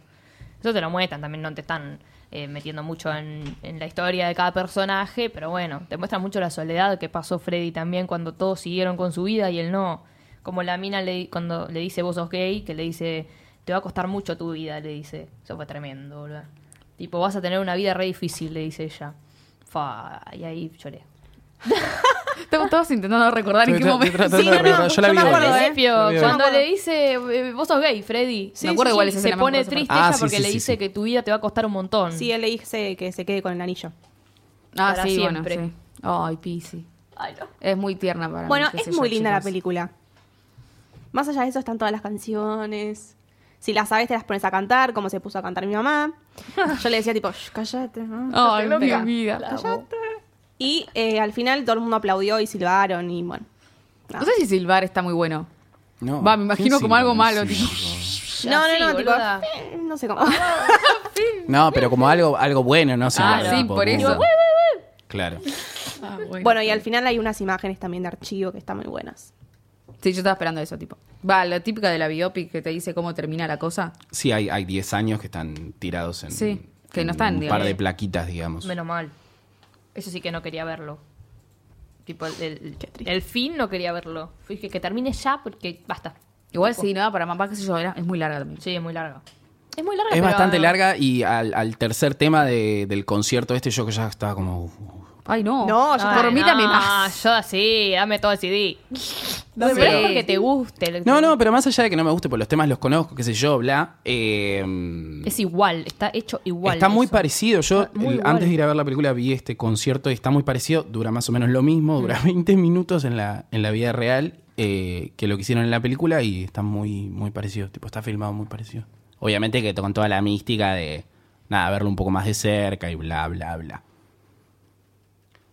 Eso te lo muestran, también no te están eh, metiendo mucho en, la historia de cada personaje, pero bueno, te muestra mucho la soledad que pasó Freddy también cuando todos siguieron con su vida y él no. Como la mina le, cuando le dice vos sos gay, que le dice, te va a costar mucho tu vida, le dice. Eso fue tremendo, boludo. Tipo, vas a tener una vida re difícil, le dice ella. Fa, y ahí lloré. Estamos todos intentando recordar en qué momento. Sí, no. Yo la vi cuando le dice, eh, vos sos gay, Freddy. Sí, me acuerdo sí, igual se pone triste. Ah, ella sí, porque sí, le dice sí. que tu vida te va a costar un montón. Sí, él le dice que se quede con el anillo. Ah, para sí, siempre. bueno, sí. Ay, Pisi. Ay, no. Es muy tierna para mí. Bueno, es yo, muy linda la película. Más allá de eso están todas las canciones. Si las sabes, te las pones a cantar, como se puso a cantar mi mamá. Yo le decía tipo, "Shh, cállate. ¿no? Ay, No mi pega. vida. Y eh, al final todo el mundo aplaudió y silbaron y bueno. No sé si silbar está muy bueno. No, Va, me imagino ¿quién como algo malo, tipo. No, no, no, sí, tipo, boluda. eh, no sé cómo. No, pero como algo, algo bueno, no sé. Ah, sí, tipo, por eso. Claro. Ah, bueno, y al final hay unas imágenes también de archivo que están muy buenas. Sí, yo estaba esperando eso, tipo. Va, la típica de la biopic que te dice cómo termina la cosa. Sí, hay, hay 10 años que están tirados en, Sí, que no están, un digamos. par de plaquitas, digamos. Menos mal. Eso sí que no quería verlo. Tipo, el, fin no quería verlo. Dije que termine ya porque basta. Igual Tipo, sí, no, para mamá, qué sé yo, era- es muy larga también. Sí, es muy larga. Es muy larga, Es pero- bastante larga y al, al tercer tema de- del concierto este yo que ya estaba como... Ay, no. No, yo Ay, por mí no, también más. Yo sí, dame todo el CD. No Pero es porque te guste. No, no, pero más allá de que no me guste, por los temas los conozco, qué sé yo, bla. eh, Es igual, está hecho igual. está muy eso. parecido. Yo muy antes de ir a ver la película vi este concierto y está muy parecido. Dura más o menos lo mismo, Mm. dura 20 minutos en la, en la vida real eh, que lo que hicieron en la película y está muy, muy parecido. Tipo, está filmado muy parecido. Obviamente que con toda la mística de nada, verlo un poco más de cerca y bla, bla, bla.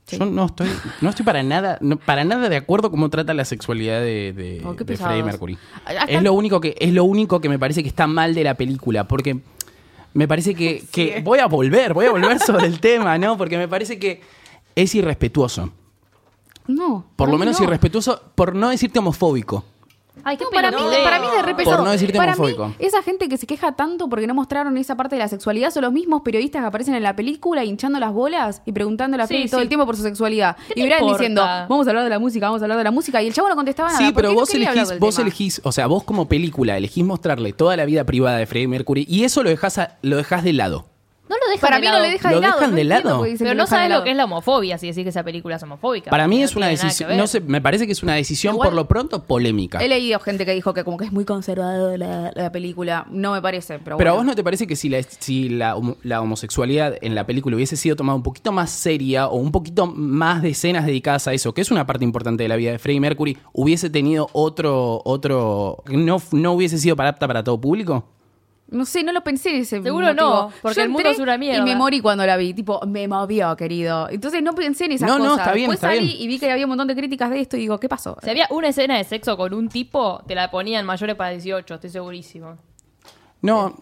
Sí. Yo no estoy, no estoy para nada, no- para nada de acuerdo cómo trata la sexualidad de, de, Oh, de. Freddie Mercury. Hasta- Es lo único que, es lo único que me parece que está mal de la película, porque me parece que, que voy a volver, voy a volver sobre el tema, ¿no? Porque me parece que es irrespetuoso. No. Por lo menos no. irrespetuoso, por no decirte homofóbico. Ay, qué No, para mí, para mí de re pesado. Por no decirte Para homofóbico. mí, esa gente que se queja tanto porque no mostraron esa parte de la sexualidad son los mismos periodistas que aparecen en la película hinchando las bolas y preguntándole a Sí, Freddy todo sí. el tiempo por su sexualidad. ¿Qué Y Brian diciendo, vamos a hablar de la música, vamos a hablar de la música. Y el chavo no contestaba nada. Sí, ¿Por pero no vos hablar elegís, vos tema? elegís, o sea, vos como película elegís mostrarle toda la vida privada de Freddie Mercury y eso lo dejás, a- lo dejás de lado. No lo dejan Para de mí no lado. le deja ¿Lo de lado. dejan no de entiendo lado? por qué dicen Pero que no lo dejan de sabes lo lado. que es la homofobia si decís que esa película es homofóbica. Para mí No es una tiene nada que decisión, ver. no sé, me parece que es una decisión Igual- por lo pronto polémica. He leído gente que dijo que como que es muy conservadora la, la película. No me parece, pero Pero a bueno. vos no te parece que si, la, si la, homo- la homosexualidad en la película hubiese sido tomada un poquito más seria o un poquito más de escenas dedicadas a eso, que es una parte importante de la vida de Freddie Mercury, hubiese tenido otro, otro, no, no hubiese sido para apta para todo público? No sé, no lo pensé en ese Seguro motivo. no, porque Yo el mundo es una mierda. Y me morí cuando la vi. Tipo, me movió, querido. Entonces no pensé en esas No, no, está bien, Después está salí bien. y vi que había un montón de críticas de esto y digo, ¿qué pasó? Si había una escena de sexo con un tipo, te la ponían mayores para 18, estoy segurísimo. No,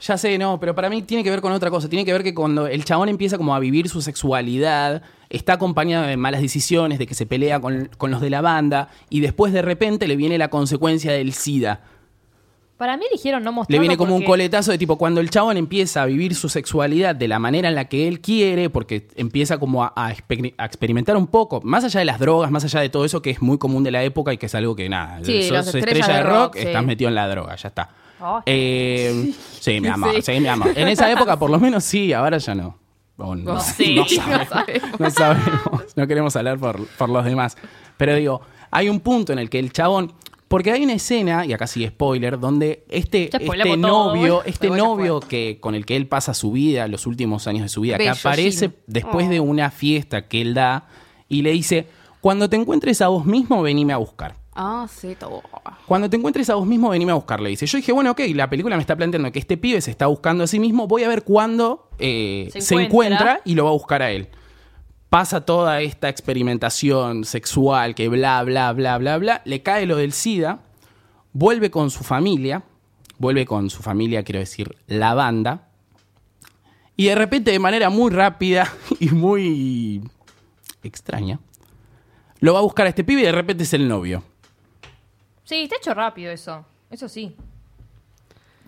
ya sé, no, pero para mí tiene que ver con otra cosa. Tiene que ver que cuando el chabón empieza como a vivir su sexualidad, está acompañado de malas decisiones, de que se pelea con, con los de la banda, y después de repente le viene la consecuencia del SIDA. Para mí eligieron no Le mostrarlo viene como un coletazo de tipo cuando el chabón empieza a vivir su sexualidad de la manera en la que él quiere, porque empieza como a, a exper- a experimentar un poco, más allá de las drogas, más allá de todo eso que es muy común de la época y que es algo que nada, Sí, sos estrella estrellas de rock, rock, sí. estás metido en la droga, ya está. Ay. Eh, sí, mi amor, Sí. sí. mi amor. En esa época por lo menos sí, ahora ya no. O no, No, sí, no no sabemos. sabemos. No sabemos. No queremos hablar por, por los demás. Pero digo, hay un punto en el que el chabón. Porque hay una escena, y acá sí spoiler, donde este, este novio, este novio que, con el que él pasa su vida, los últimos años de su vida, Bello, que aparece Gino. después de una fiesta que él da y le dice: Cuando te encuentres a vos mismo, venime a buscar. Ah, sí, todo. Cuando te encuentres a vos mismo, venime a buscar, le dice. Yo dije, bueno, ok, la película me está planteando que este pibe se está buscando a sí mismo, voy a ver cuándo eh, se, encuentra. y lo va a buscar a él. Pasa toda esta experimentación sexual que bla, bla, bla, bla, bla, le cae lo del SIDA, vuelve con su familia, vuelve con su familia, quiero decir, la banda, y de repente, de manera muy rápida y muy extraña, lo va a buscar a este pibe y de repente es el novio. Sí, está hecho rápido eso. Eso sí.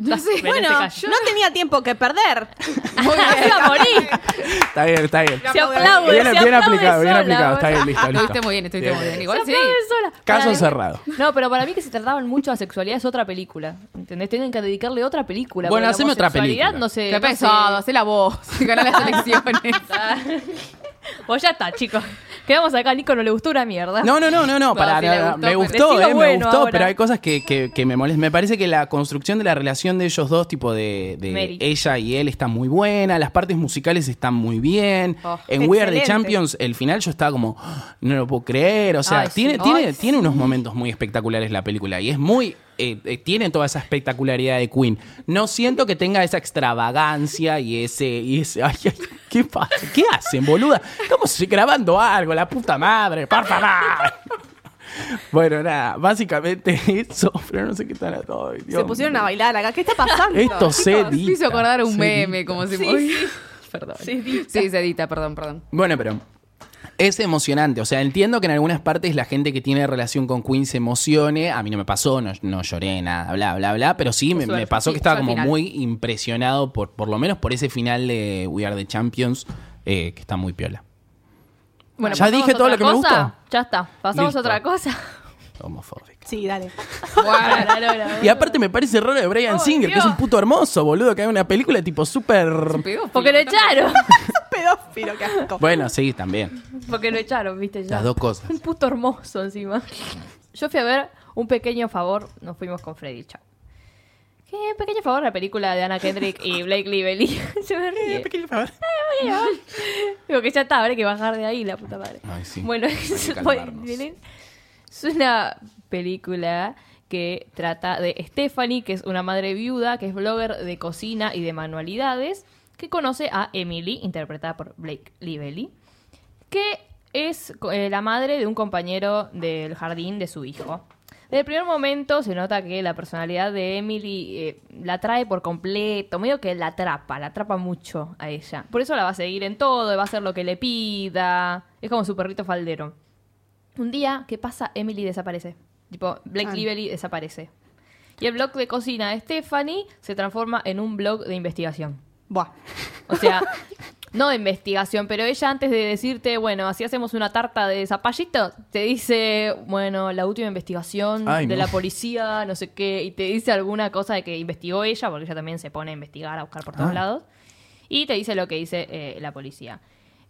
No sé, Belén Bueno, se no tenía tiempo que perder. Muy Se iba a morir. Está bien, está bien. Se aplaude, Bien, se bien aplaude aplicado, bien sola, aplicado. Está bien, listo, listo. Estuviste muy bien, estuviste muy bien. Igual Se sí. aplaude sola. Caso mí- cerrado. No, pero para mí que se trataban mucho la sexualidad es otra película. ¿Entendés? Tienen que dedicarle otra película. Bueno, porque la haceme otra homosexualidad película. No sé, Qué no sé. pesado, hacé la voz. Ganá las elecciones. Pues ya está, chicos. Quedamos acá, a Nico no le gustó una mierda. No, no, no, no, no, para, me gustó, eh, me gustó, ahora. pero hay cosas que, que, que me molestan. Me parece que la construcción de la relación de ellos dos, tipo de, de ella y él, está muy buena, las partes musicales están muy bien. Oh, en We Are the excelente. Champions, el final yo estaba como, "Ah, no lo puedo creer, o sea, Ay, sí. tiene, Ay, tiene, tiene unos momentos muy espectaculares la película y es muy... eh, eh, tiene toda esa espectacularidad de Queen. No siento que tenga esa extravagancia y ese... Y ese ay, ay, ¿Qué pasa? ¿Qué hacen, boluda? Estamos grabando algo, la puta madre, por favor. Bueno, nada, básicamente eso, pero no sé qué tal todo. Se pusieron a bailar acá. ¿Qué está pasando? Esto se edita. Me hizo acordar un se meme, edita. como si... Sí, Perdón. Se edita. Sí, se edita, perdón, perdón. Bueno, pero es emocionante. O sea, entiendo que en algunas partes la gente que tiene relación con Queen se emocione. A mí no me pasó, no, no lloré, nada, bla, bla, bla. Pero sí, me, me pasó que estaba como muy impresionado por, por lo menos por ese final de We Are the Champions, eh, que está muy piola. Bueno, Ya ¿pasamos dije todo lo que me gustó. Ya está. Pasamos Listo. a otra cosa. Homofóbica. Sí, dale. Y aparte me parece raro de Brian Oh, Singer, que es un puto hermoso, boludo, que hay una película tipo súper... Porque lo echaron. Pedófilo, qué asco. Bueno, sí, también. Porque lo echaron, viste ya. Las dos cosas. Un puto hermoso encima. Yo fui a ver un pequeño favor, nos fuimos con Freddy, chao. ¿Qué pequeño favor? La película de Anna Kendrick y Blake Lively. Se me ríe. Pequeño favor. Digo que ya está, habrá que bajar de ahí, la puta madre. Ay, sí. Bueno. Belén, es una película que trata de Stephanie, que es una madre viuda, que es blogger de cocina y de manualidades, que conoce a Emily, interpretada por Blake Lively, que es eh, la madre de un compañero del jardín de su hijo. Desde el primer momento se nota que la personalidad de Emily eh, la trae por completo, medio que la atrapa, la atrapa mucho a ella. Por eso la va a seguir en todo, va a hacer lo que le pida. Es como su perrito faldero. Un día, ¿qué pasa? Emily desaparece. Tipo, Blake Ah. Lively desaparece. Y el blog de cocina de Stephanie se transforma en un blog de investigación. Buah. O sea, no de investigación, pero ella antes de decirte, bueno, así hacemos una tarta de zapallito, te dice, bueno, la última investigación Ay, de no. la policía, no sé qué, y te dice alguna cosa de que investigó ella, porque ella también se pone a investigar, a buscar por todos Ah. lados, y te dice lo que dice eh, la policía.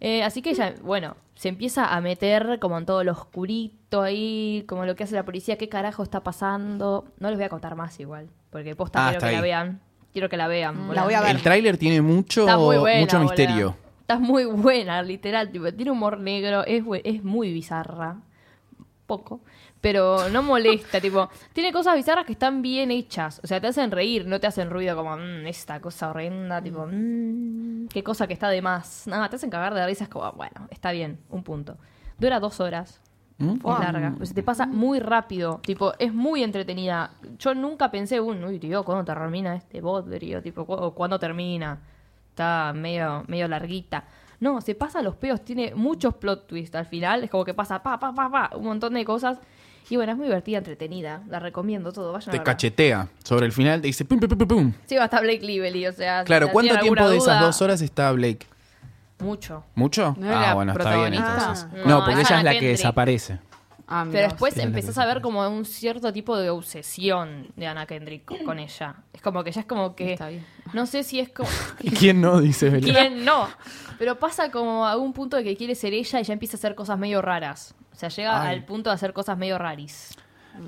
Eh, así que ella, bueno, se empieza a meter como en todo lo oscurito ahí, como lo que hace la policía, qué carajo está pasando. No les voy a contar más igual, porque posta Ah, quiero que la vean. Quiero que la vean. la voy a ver. El tráiler tiene mucho, Está muy buena, mucho misterio. Está muy buena, literal. tipo, tiene humor negro, es, es muy bizarra. Poco. Pero no molesta, tipo. Tiene cosas bizarras que están bien hechas. O sea, te hacen reír, no te hacen ruido como, "Mm, esta cosa horrenda, tipo, "Mm, qué cosa que está de más. Nada, te hacen cagar de risas como, bueno, está bien, un punto. Dura dos horas. ¿Mm? Es larga. Pues se te pasa muy rápido. Tipo, es muy entretenida. Yo nunca pensé, uy, uy, tío, ¿cuándo termina este bodrio? Tipo, ¿cu- ¿cuándo termina? Está medio, medio larguita. No, se pasa los peos, tiene muchos plot twists al final. Es como que pasa pa, pa, pa, pa, un montón de cosas. Y bueno, es muy divertida, entretenida. La recomiendo todo. Vayan Te cachetea. Sobre el final te dice pum, pum, pum, pum. Sí, va a estar Blake Lively, o sea. Claro, la ¿cuánto tiempo de esas duda, dos horas está Blake? Mucho. ¿Mucho? ¿No ah, bueno, está bien entonces. Ah. No, No, porque es ella es la que desaparece. Ah, Pero después Ella es la empezás a ver como un cierto tipo de obsesión de Ana Kendrick co- con ella. Es como que ya es como que. Está bien. No sé si es como. ¿Quién no? Dice Belén. ¿Quién no? Pero pasa como a un punto de que quiere ser ella y ya empieza a hacer cosas medio raras. O sea, llega Ay. al punto de hacer cosas medio raris.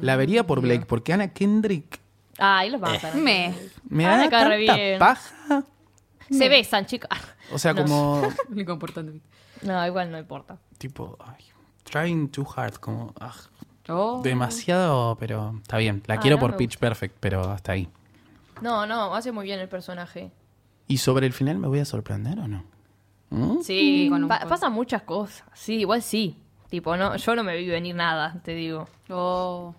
La vería por Blake, porque Ana Kendrick Ah, ahí los matan. Me. me Ah, da me cae re tanta bien. paja. Se besan, chicos. O sea, No. como Muy comportante. No, igual no importa. tipo ay, trying too hard, como ah, Oh. demasiado, pero está bien. La Ah, quiero no por me Pitch Perfect, pero hasta ahí. No, no, hace muy bien el personaje. ¿Y sobre el final me voy a sorprender o no? ¿Mm? Sí, con un pa- poco. pasan muchas cosas. Sí, igual sí. Tipo, no, yo no me vi venir nada, te digo. Oh.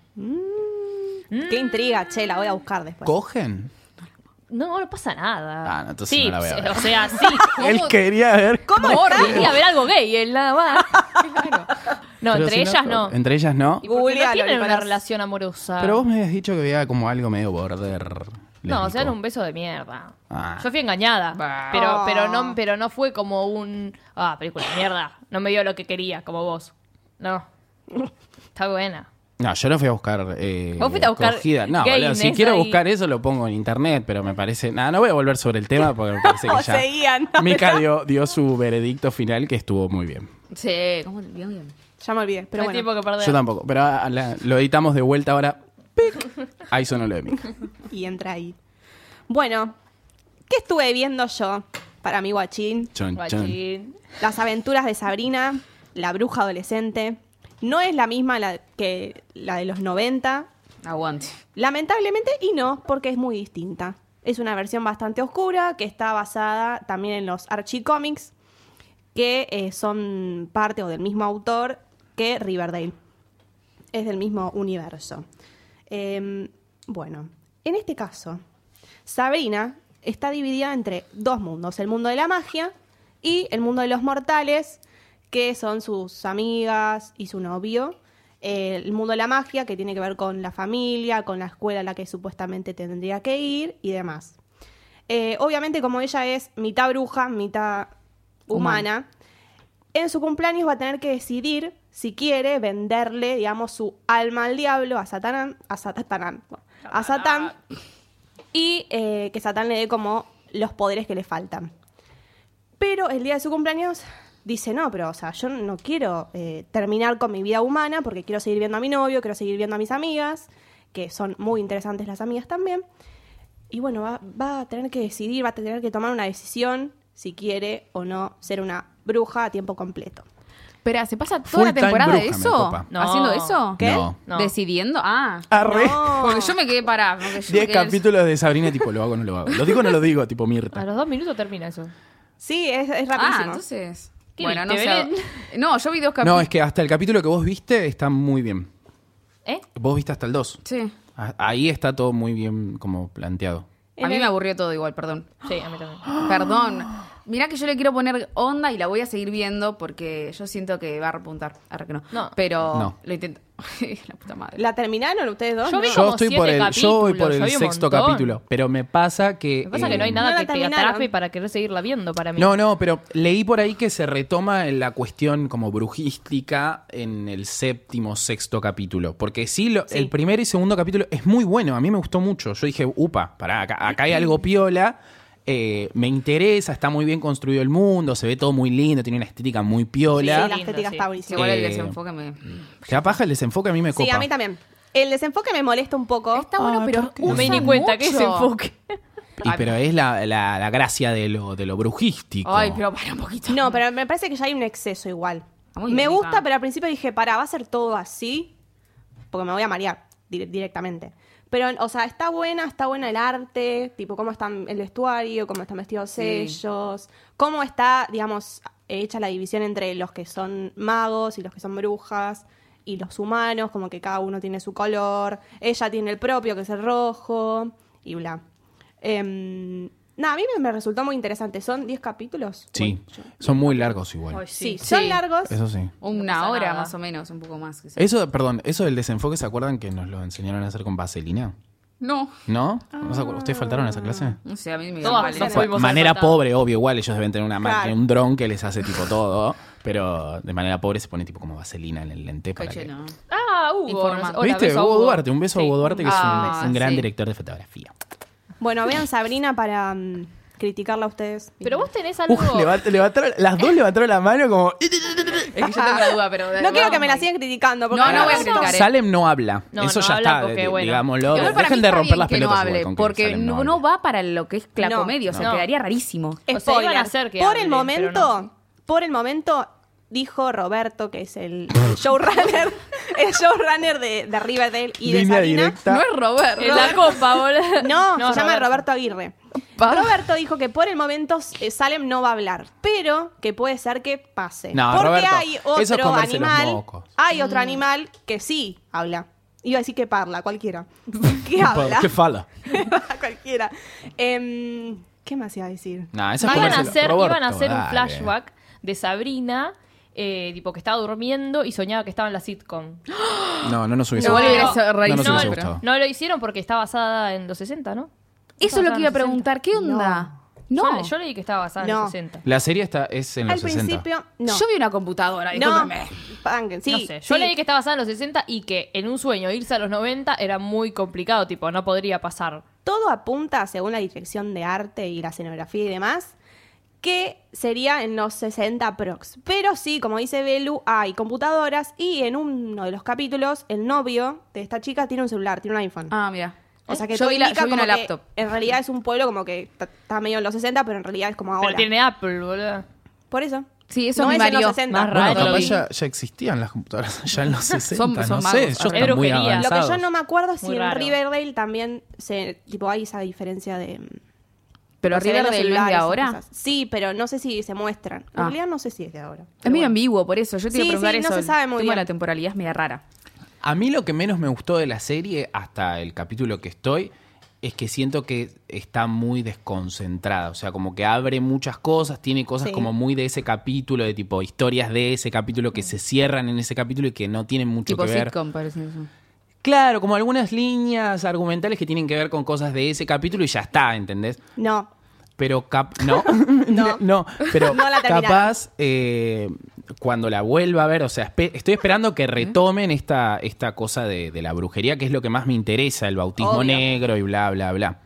Qué intriga, che, la voy a buscar después. ¿Cogen? No, no pasa nada. Ah, no, entonces sí, no la voy a ver. o sea, sí. Él quería ver. ¿Cómo está? Quería ver algo gay, él nada más. No, Pero entre si ellas no. Entre ellas no. Y porque no tienen una relación amorosa. Pero vos me habías dicho que había como algo medio border. No, o sea, era un beso de mierda. Ah. Yo fui engañada. Bah. Pero, pero, no, pero no fue como un. Ah, película de mierda. No me dio lo que quería, como vos. No. Está buena. No, yo no fui a buscar. Eh, Vos fuiste a buscar cogida. No, boludo, si quiero ahí. buscar eso lo pongo en internet, pero me parece. Nada, no voy a volver sobre el tema porque me parece que ya. seguían. ¿no? Mica dio, dio su veredicto final que estuvo muy bien. Sí. ¿Cómo? Bien, bien. Ya me olvidé, pero no hay bueno. tiempo que perder. Yo tampoco, pero la- lo editamos de vuelta ahora. ¡Pic! Ahí sonó lo de Mica. Y entra ahí. Bueno, ¿qué estuve viendo yo para mi guachín? Chon, chon. Guachín. Las aventuras de Sabrina, la bruja adolescente. No es la misma la que la de los 90, Aguante. lamentablemente, y no, porque es muy distinta. Es una versión bastante oscura que está basada también en los Archie Comics, que eh, son parte o del mismo autor que Riverdale. Es del mismo universo. Em, bueno, en este caso, Sabrina está dividida entre dos mundos, el mundo de la magia y el mundo de los mortales, que son sus amigas y su novio. Eh, el mundo de la magia, que tiene que ver con la familia, con la escuela a la que supuestamente tendría que ir y demás. Eh, obviamente, como ella es mitad bruja, mitad humana, en su cumpleaños va a tener que decidir si quiere venderle, digamos, su alma al diablo, a Satán, a Satán, a Satán, y eh, que Satán le dé como los poderes que le faltan. Pero el día de su cumpleaños dice, no, pero, o sea, yo no quiero eh, terminar con mi vida humana porque quiero seguir viendo a mi novio, quiero seguir viendo a mis amigas, que son muy interesantes las amigas también. Y bueno, va, va a tener que decidir, va a tener que tomar una decisión si quiere o no ser una bruja a tiempo completo. Espera, ¿se pasa toda Full la time temporada de bruja, me eso? copa. No. ¿Haciendo eso? ¿Qué? No. No. ¿Decidiendo? Ah. Arre. Porque yo me quedé parada. porque yo me 10 quedé- capítulos de Sabrina, tipo, lo hago o no lo hago. Lo digo o no lo digo, tipo A Mirta. los dos minutos termina eso. Sí, es, es Ah, rapidísimo. entonces. ¿Qué Bueno, no viste, sé. Belén? No, yo vi dos capítulos. No, es que hasta el capítulo que vos viste está muy bien. ¿Eh? Vos viste hasta el 2. Sí. Ah, Ahí está todo muy bien como planteado. A mí el- me aburrió todo igual, perdón. Sí, a mí también. Perdón. Mirá que yo le quiero poner onda y la voy a seguir viendo porque yo siento que va a repuntar. Ahora que no. No. Pero No. lo intento. la puta madre. ¿La terminaron ustedes dos? Yo vi. Yo como estoy siete por el, yo voy por el yo vi un sexto montón. capítulo, pero me pasa que Me pasa que no hay eh, nada No la que te terminaron. atrape para querer seguirla viendo para mí. No, no, pero leí por ahí que se retoma la cuestión como brujística en el séptimo, sexto capítulo. Porque sí, lo- Sí. el primer y segundo capítulo es muy bueno, a mí me gustó mucho. Yo dije, upa, pará, acá, acá hay algo piola, eh, me interesa, está muy bien construido el mundo, se ve todo muy lindo, tiene una estética muy Sí, piola. la lindo, estética sí. está Sí, buenísima. igual el Eh, desenfoque me. Paja el desenfoque a mí me copa. Sí, a mí también. El desenfoque me molesta un poco. Está bueno, Ay, pero. No me di cuenta que ese enfoque. Y pero es la, la- la gracia de lo, de lo brujístico. Ay, pero para un poquito. No, pero me parece que ya hay un exceso igual. Muy Me bien, gusta, pero al principio dije, para, va a ser todo así, porque me voy a marear dire- directamente. Pero, o sea, está buena, está buena el arte, tipo cómo está el vestuario, cómo están vestidos Sí. ellos, cómo está, digamos, hecha la división entre los que son magos y los que son brujas y los humanos, como que cada uno tiene su color, ella tiene el propio, que es el rojo, y bla. Em, Nada, a mí me, me resultó muy interesante. ¿Son 10 capítulos? Sí, yo- son muy largos igual. Ay, Sí, sí. son Sí. largos. Eso sí. Una pasa hora nada. más o menos, un poco más. Eso, perdón, eso del desenfoque, ¿se acuerdan que nos lo enseñaron a hacer con vaselina? No. ¿No? ¿No se acuerdan? ¿Ustedes faltaron a esa clase? No sé, a mí me Todas Bueno, fuimos manera al pobre, obvio, igual ellos deben tener una máquina, Claro. un dron que les hace tipo todo, pero de manera pobre se pone tipo como vaselina en el lente para Coche, que... no. Ah, Hugo. Informando. Hola, ¿Viste? beso a Hugo Duarte, un beso a. Hugo Duarte que es un- Ah, un, gran sí. director de fotografía. Bueno, vean Sabrina para mm, criticarla a ustedes. Pero vos tenés algo... Uf, levant- levantaron- las dos levantaron la mano como... Es que yo tengo la duda, pero. No quiero que me la sigan criticando. Porque No, no voy a criticar, eh. Salem no habla. No, Eso no ya habla está, porque, de- bueno. digámoslo. Dejen de romper las que no pelotas hable, porque Salem no, no va para lo que es la No, comedia, o sea, no. quedaría rarísimo. O sea, Spoiler. iban a hacer que por hable, el momento, no. por el momento dijo Roberto, que es el showrunner, el showrunner de, de Riverdale y de Línea Sabrina. directa. No es Robert. En la copa, boludo. No, se llama Roberto Aguirre. Pa. Roberto dijo que por el momento eh, Salem no va a hablar, pero que puede ser que pase. No, porque Roberto, hay eso es otro comerse los animal, mocos. hay Mm. otro animal que sí habla. Iba a decir que parla, cualquiera. ¿Qué habla? ¿Qué fala? cualquiera. Em, ¿Qué más iba a decir? Es Iban a hacer, Roberto, iban a hacer un dale. flashback de Sabrina, eh, tipo que estaba durmiendo y soñaba que estaba en la sitcom. No, no nos hubiese gustado. No rarísimo, nos hubiese no, pero- gustado. no lo hicieron porque está basada en los 60, ¿no? Eso es lo que iba a Basada en los 60. preguntar. ¿Qué onda? No. Yo, yo leí que estaba basada en No. los 60. La serie está, es en Al los 60. principio, no. Yo vi una computadora, no, discúlpeme. Banquen, sí, no sé. Yo sí. leí que estaba basada en los 60 y que en un sueño irse a los 90 era muy complicado, tipo, no podría pasar. todo apunta, según la dirección de arte y la escenografía y demás, que sería en los 60 prox. Pero sí, como dice Belu, hay computadoras y en uno de los capítulos el novio de esta chica tiene un celular, tiene un iPhone. Ah, mira. o sea que yo todo vi, la, yo vi una que laptop. En realidad es un pueblo como que está medio en los 60, pero en realidad es como ahora. Pero tiene Apple, boludo. Por eso. Sí, eso no me es en los mareó. 60. Más Bueno, raro. capaz ya, ya existían las computadoras ya en los 60, Son- no son sé, magos. están muy. Lo que yo no me acuerdo es si en. Riverdale también se, tipo, hay esa diferencia de... Pero sé, de de ahora. Sí, pero no sé si se muestran. En Ah. realidad no sé si es de ahora. Es Pero medio bueno. ambiguo, por eso. Yo te iba Sí, a preguntar sí, no eso. se sabe el muy de bien. la temporalidad es media rara. A mí lo que menos me gustó de la serie, hasta el capítulo que estoy, es que siento que está muy desconcentrada. O sea, como que abre muchas cosas, tiene cosas Sí. como muy de ese capítulo, de tipo historias de ese capítulo que se cierran en ese capítulo y que no tienen mucho Tipo que ver. sitcom, parece eso. Claro, como algunas líneas argumentales que tienen que ver con cosas de ese capítulo y ya está, ¿entendés? No. Pero cap no, No. no, pero No la capaz eh, cuando la vuelva a ver, o sea, espe- estoy esperando que retomen esta, esta cosa de, de la brujería, que es lo que más me interesa, el bautismo Obvio. negro y bla, bla, bla.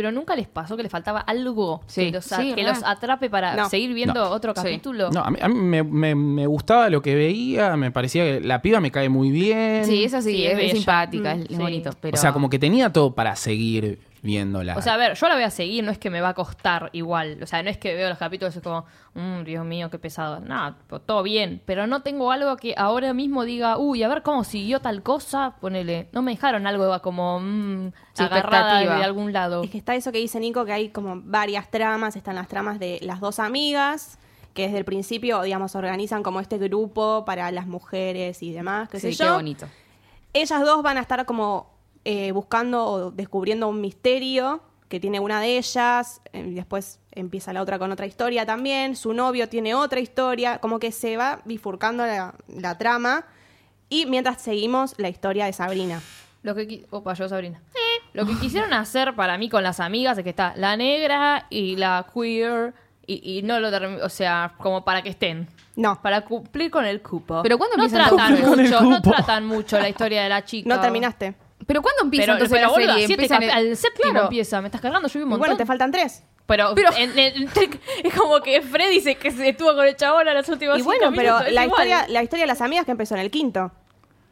Pero nunca les pasó que les faltaba algo Sí, que, los, sí, que los atrape para No. seguir viendo No. otro Sí. capítulo. No, a mí, a mí me, me- me gustaba lo que veía, me parecía que la piba me cae muy bien. Sí, esa sí, Sí, es, es simpática, Mm, es sí. bonito. Pero... O sea, como que tenía todo para seguir viéndola. O sea, a ver, yo la voy a seguir, no es que me va a costar igual. O sea, no es que veo los capítulos y es como, "Mm, Dios mío, qué pesado. No, pues, todo bien. Pero no tengo algo que ahora mismo diga, uy, a ver cómo siguió tal cosa. Ponele, no me dejaron algo como mm, Sí, agarrada de, algún lado. Es que está eso que dice Nico, que hay como varias tramas. Están las tramas de las dos amigas, que desde el principio, digamos, organizan como este grupo para las mujeres y demás, qué sí, sé qué yo. bonito. Ellas dos van a estar como eh, buscando o descubriendo un misterio que tiene una de ellas, eh, y después empieza la otra con otra historia también, su novio tiene otra historia, como que se va bifurcando la, la trama y mientras seguimos la historia de Sabrina. Lo que Opa, yo Sabrina. Lo que quisieron hacer para mí con las amigas es que está la negra y la queer y, y no lo o sea, como para que estén. No, Para cumplir con el cupo. Pero ¿cuándo no tratan mucho, no tratan mucho la historia de la chica. no terminaste. Pero ¿cuándo empieza Pero, entonces pero la boluda, serie? siete Empiezan cap- en- al séptimo Claro. empieza, me estás cargando, yo vi un Y montón. bueno, te faltan tres. Pero, Pero- en- en- es como que Freddy dice que se estuvo con el chabón a los últimos Y cinco bueno, pero minutos, es la igual. historia, la historia de las amigas que empezó en el quinto.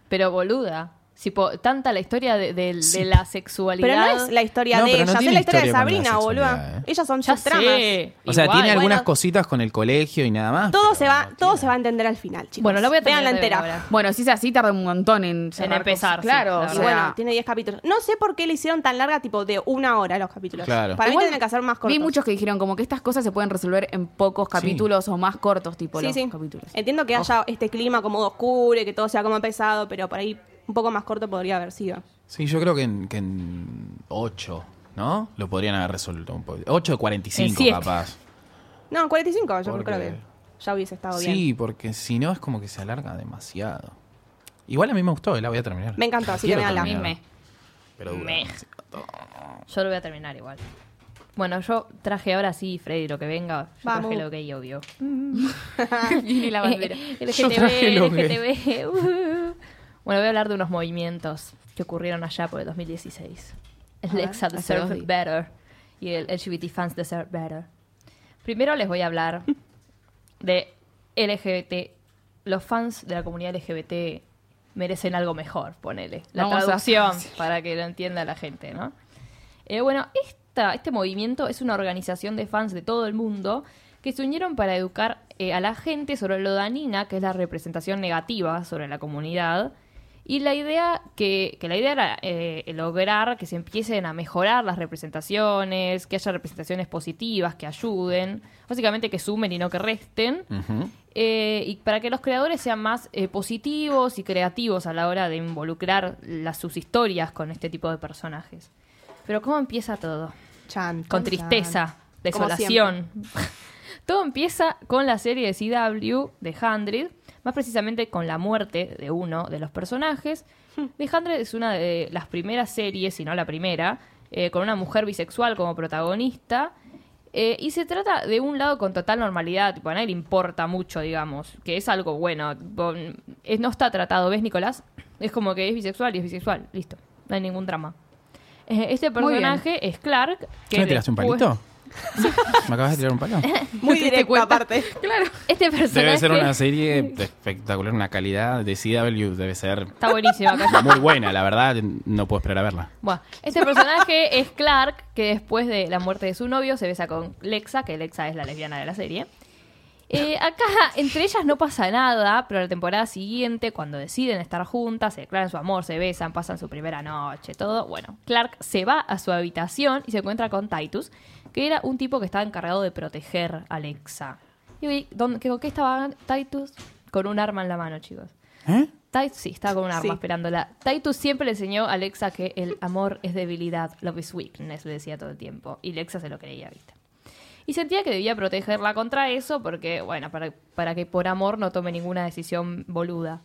Pero boluda, si po- tanta la historia de, de- de la sexualidad. Pero no es la historia No, de pero no ellas, es la historia de Sabrina, boluda. ¿eh? Ellas son Ya sus tramas. sé. O sea, igual. tiene algunas bueno. cositas con el colegio y nada más. Todo se va, no todo tiene- se va a entender al final, chicos. Bueno, la voy a ver entera. ahora. Bueno, si es así, tarda un montón en, empezar, sí, Claro, la o Y bueno, tiene 10 capítulos. No sé por qué le hicieron tan larga, tipo de una hora los capítulos. Claro. Para Igual mí tienen que hacer más cortos. Vi muchos que dijeron como que estas cosas se pueden resolver en pocos capítulos o más cortos, tipo Sí, los sí. capítulos. Entiendo que haya este clima como oscuro y que todo sea como pesado, pero por ahí un poco más corto podría haber sido. Sí, yo creo que en, que en 8, ¿no? Lo podrían haber resuelto un poco. 8 de El 45 siete. capaz. No, 45, yo Porque- creo que ya hubiese estado bien. Sí, porque si no es como que se alarga demasiado. Igual a mí me gustó, la voy a terminar. Me encantó, así Quiero que véanla. terminar. A mí Pero dura Me. Yo lo voy a terminar igual. Bueno, yo traje ahora sí, Freddy, lo que venga. Yo Vamos. traje lo gay, obvio. Viene la bandera. LGTB, traje lo gay. Bueno, voy a hablar de unos movimientos que ocurrieron allá por el 2016. El A ver, Lexa hace Deserve. Better y el LGBT Fans Deserve Better. Primero les voy a hablar de LGBT. Los fans de la comunidad LGBT merecen algo mejor, ponele. La Vamos a- traducción para que lo entienda la gente, ¿no? Eh, bueno, esta, este movimiento es una organización de fans de todo el mundo que se unieron para educar eh, a la gente sobre lo danina, que es la representación negativa sobre la comunidad. Y la idea que, que la idea era eh, lograr que se empiecen a mejorar las representaciones, que haya representaciones positivas, que ayuden, básicamente que sumen y no que resten. Eh, y para que los creadores sean más eh, positivos y creativos a la hora de involucrar las, sus historias con este tipo de personajes. Pero ¿cómo empieza todo? Chan, Con tristeza, chan. Desolación. todo empieza con la serie de CW de Hundred, más precisamente con la muerte de uno de los personajes. The Hundred es una de las primeras series, si no la primera, eh, con una mujer bisexual como protagonista. Eh, y se trata de un lado con total normalidad, tipo, a nadie le importa mucho, digamos, que es algo bueno. tipo, es- no está tratado, ¿ves, Nicolás? Es como que es bisexual y es bisexual, listo, no hay ningún drama. Eh, este personaje es Clark. Que ¿Qué me tiraste un palito? ¿Me acabas de tirar un palo? Muy ¿Te diste directo cuenta? aparte. Claro. Este personaje Debe ser una serie espectacular, una calidad de CW, debe ser está buenísima. muy buena, la verdad, no puedo esperar a verla. Bueno, este personaje es Clark, que después de la muerte de su novio se besa con Lexa, que Lexa es la lesbiana de la serie. Eh, acá entre ellas no pasa nada, pero la temporada siguiente, cuando deciden estar juntas, se declaran su amor, se besan, pasan su primera noche, todo. Bueno, Clark se va a su habitación y se encuentra con Titus, que era un tipo que estaba encargado de proteger a Lexa. Y oye, ¿dónde- ¿con qué estaba Titus? Con un arma en la mano, chicos. ¿Eh? Titus sí, estaba con un arma Sí. esperándola. Titus siempre le enseñó a Lexa que el amor es debilidad, love is weakness, le decía todo el tiempo. Y Lexa se lo creía, ¿viste? Y sentía que debía protegerla contra eso porque, bueno, para, para que por amor no tome ninguna decisión boluda.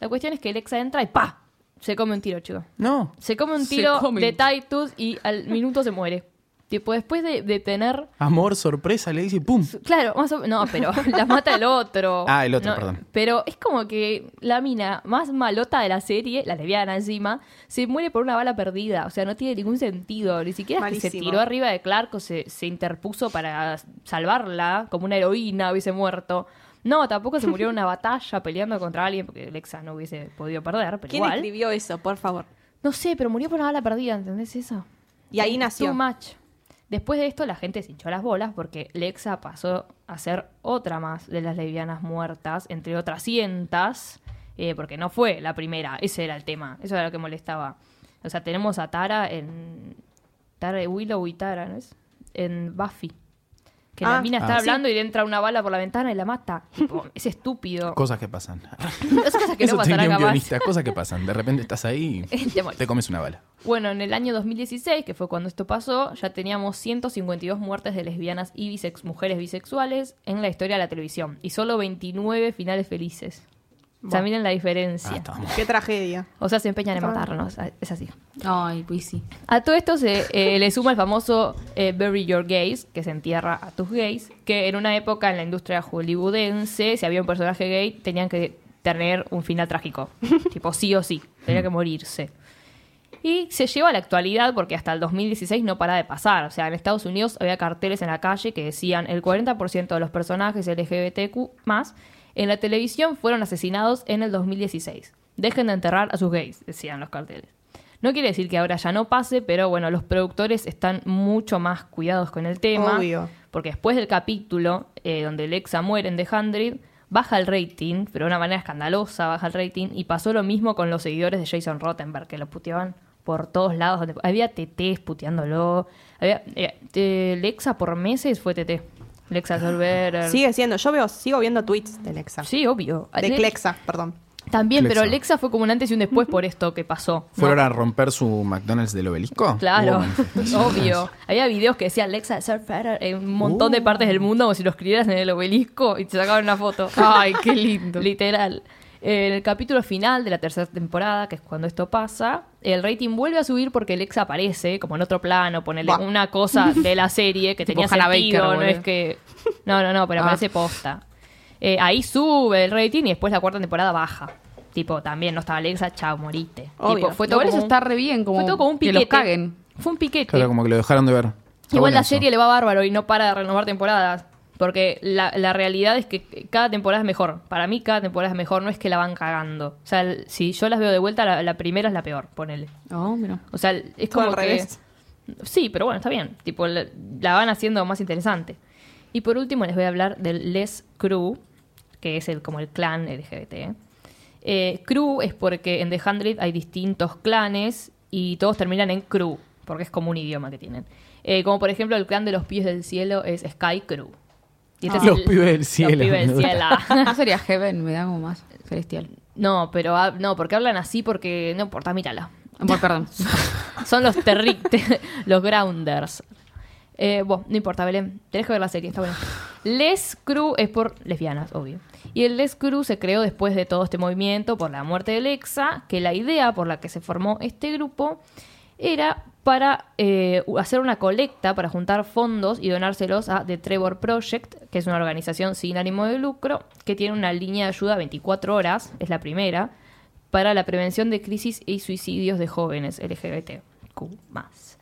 La cuestión es que Lexa entra y ¡pa! Se come un tiro, chicos. No. Se come un tiro come de. Titus y al minuto se muere. Tipo, después de, de tener Amor, sorpresa, le dice ¡pum! Claro, más o No, pero la mata el otro. Ah, el otro, No, perdón. Pero es como que la mina más malota de la serie, la lesbiana encima, se muere por una bala perdida. O sea, no tiene ningún sentido. Ni siquiera es que se tiró arriba de Clark o se, se interpuso para salvarla, como una heroína hubiese muerto. No, tampoco se murió en una batalla peleando contra alguien, porque Lexa no hubiese podido perder, pero ¿Quién igual. escribió eso, por favor? No sé, pero murió por una bala perdida, ¿entendés eso? Y ahí nació. Too much. Después de esto, la gente se hinchó las bolas porque Lexa pasó a ser otra más de las lesbianas muertas, entre otras cientas, eh, porque no fue la primera. Ese era el tema. Eso era lo que molestaba. O sea, tenemos a Tara en. Tara Willow y Tara, ¿no es? En Buffy. Que la Ah, mina está ah, hablando y le entra una bala por la ventana y la mata. Tipo, es estúpido. Cosas que pasan. Esas cosas que Eso no pasarán un jamás. guionista, cosas que pasan. De repente estás ahí y Te mueres. te comes una bala. Bueno, en el año 2016, que fue cuando esto pasó, ya teníamos 152 muertes de lesbianas y bisex mujeres bisexuales en la historia de la televisión y solo 29 finales felices. O sea, miren la Ah, diferencia. estamos. Qué tragedia. o sea, se empeñan en Ah. matarnos. Es así. Ay, pues sí. A todo esto se eh, le suma el famoso eh, Bury Your Gays, que se entierra a tus gays, que en una época en la industria hollywoodense, si había un personaje gay, tenían que tener un final trágico. tipo, sí o sí, tenía que morirse. Y se lleva a la actualidad porque hasta el 2016 no para de pasar. O sea, en Estados Unidos había carteles en la calle que decían el 40% de los personajes LGBTQ más en la televisión fueron asesinados en el 2016. Dejen de enterrar a sus gays, decían los carteles. No quiere decir que ahora ya no pase, pero bueno, los productores están mucho más cuidados con el tema. Obvio. Porque después del capítulo eh, donde Lexa muere en The Hundred, baja el rating, pero de una manera escandalosa baja el rating. Y pasó lo mismo con los seguidores de Jason Rottenberg, que lo puteaban por todos lados. había TTs puteándolo. Había, eh, eh, Lexa por meses fue TT. Lexa Solver. Sigue siendo, yo veo, sigo viendo tweets de Lexa. Sí, obvio. De Le- Clexa, perdón. También, pero Lexa. Fue como un antes y un después por esto que pasó. ¿no? ¿Fueron a romper su McDonald's del obelisco? Claro, obvio. Había videos que decían Lexa Surfer en un montón de partes del mundo como si lo escribieras en el obelisco y te sacaban una foto. Ay, qué lindo. Literal. En el capítulo final de la tercera temporada, que es cuando esto pasa, el rating vuelve a subir porque Lexa aparece, como en otro plano, ponerle Buah. una cosa de la serie que tenía sentido, Baker, no boludo. es que... No, no, no, pero Ah. aparece posta. Eh, ahí sube el rating y después la cuarta temporada baja. Tipo, también no estaba Lexa, chao, moriste. Obvio. Tipo, fue todo Igual eso como un- está re bien, como, fue todo como un que piquete. los caguen. Fue un piquete. Claro, como que lo dejaron de ver. Está Igual bueno la eso. serie le va bárbaro y no para de renovar temporadas. Porque la, la realidad es que cada temporada es mejor. Para mí cada temporada es mejor, no es que la van cagando. O sea, el- si yo las veo de vuelta, la, la primera es la peor, ponele. Oh, mira. O sea, es Todo como al que... revés. Sí, pero bueno, está bien. Tipo, la, la van haciendo más interesante. Y por último les voy a hablar del Les Crew, que es el, como el clan LGBT. ¿eh? Eh, crew es porque en The Hundred hay distintos clanes y todos terminan en crew, porque es como un idioma que tienen. Eh, como por ejemplo el clan de los pies del cielo es Sky Crew. Y este es Los pibes del cielo, Los pibes del cielo. No sería Heaven, me da como más celestial. no, pero ha- no, porque hablan así porque no importa, mírala. Bueno, perdón. Son los terri te- los grounders. Eh, bueno, no importa, Belén. Tenés que ver la serie, está buena. Les Crew es por lesbianas, obvio. Y el Les Crew se creó después de todo este movimiento por la muerte de Lexa, que la idea por la que se formó este grupo era para eh, hacer una colecta para juntar fondos y donárselos a The Trevor Project, que es una organización sin ánimo de lucro, que tiene una línea de ayuda 24 horas, es la primera, para la prevención de crisis y suicidios de jóvenes LGBTQ+.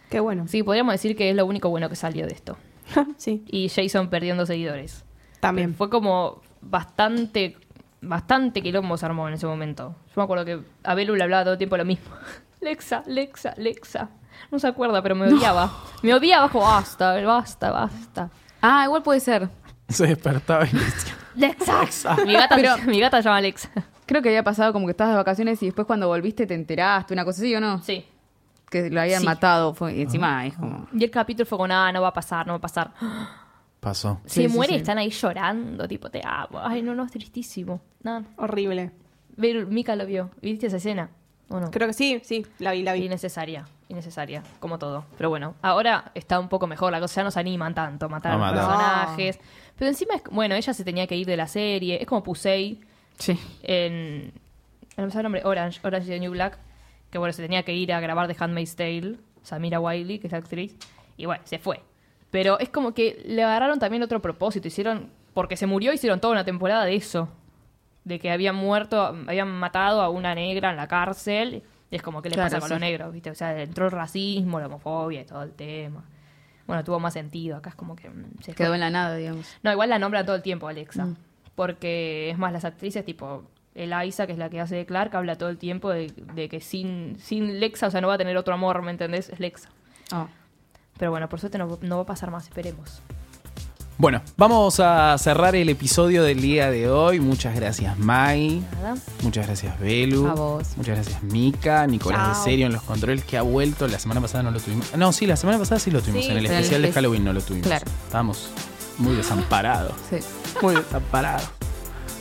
Qué bueno. Sí, podríamos decir que es lo único bueno que salió de esto. sí, Y Jason perdiendo seguidores. también. Fue como bastante, bastante quilombo se armó en ese momento. Yo me acuerdo que a Belu le hablaba todo el tiempo lo mismo. Lexa, Lexa, Lexa. No se acuerda, pero me odiaba. Me odiaba como basta, basta, basta. Ah, igual puede ser. Se despertaba y decía, Lexa. Mi gata, Pero- mi gata se llama Lexa. Creo que había pasado como que estabas de vacaciones y después cuando volviste te enteraste, una cosa así, ¿o no? Sí. Que lo habían Sí. matado. Fue, y encima es como... Y el capítulo fue con, ah, no va a pasar, no va a pasar. pasó. Se Sí, sí, muere sí. y están ahí llorando, tipo, te amo. Ay, no, no, es tristísimo. No. Horrible. Belu- Mika lo vio. ¿Viste esa escena? ¿O no? Creo que sí, sí, la vi, la vi. Innecesaria, innecesaria, como todo. Pero bueno, ahora está un poco mejor la cosa, ya no se animan tanto matar A a los matar. personajes. Pero encima, es, bueno, ella se tenía que ir de la serie, es como Pusey Sí. en... No me el nombre, Orange, Orange is the New Black, que bueno, se tenía que ir a grabar The Handmaid's Tale, Samira Wiley, que es la actriz, y bueno, se fue. Pero es como que le agarraron también otro propósito, hicieron, porque se murió, hicieron toda una temporada de eso, de que habían muerto, habían matado a una negra en la cárcel, y es como, ¿qué le Claro, pasa con sí. los negros? ¿viste? O sea, entró el racismo, la homofobia y todo el tema. Bueno, tuvo más sentido, acá es como que... mm, se fue. Quedó en la nada, digamos. No, igual la nombran todo el tiempo, Alexa. Mm. Porque es más, las actrices, tipo Eliza, que es la que hace de Clark, habla todo el tiempo de, de que sin, sin Lexa, o sea, no va a tener otro amor, ¿me entendés? Es Lexa. Oh. Pero bueno, por suerte no, no va a pasar más, esperemos. Bueno, vamos a cerrar el episodio del día de hoy. Muchas gracias, Mai. Nada. Muchas gracias, Belu. A vos. Muchas gracias, Mika. Nicolás Chao. de Serio en los controles, que ha vuelto. La semana pasada no lo tuvimos. No, sí, la semana pasada sí lo tuvimos. Sí, en el especial de Halloween no lo tuvimos. Claro. Estábamos muy desamparados. Sí. Muy desamparados.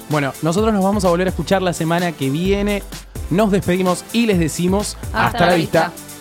Bueno, nosotros nos vamos a volver a escuchar la semana que viene. Nos despedimos y les decimos hasta, Hasta la la vista. vista.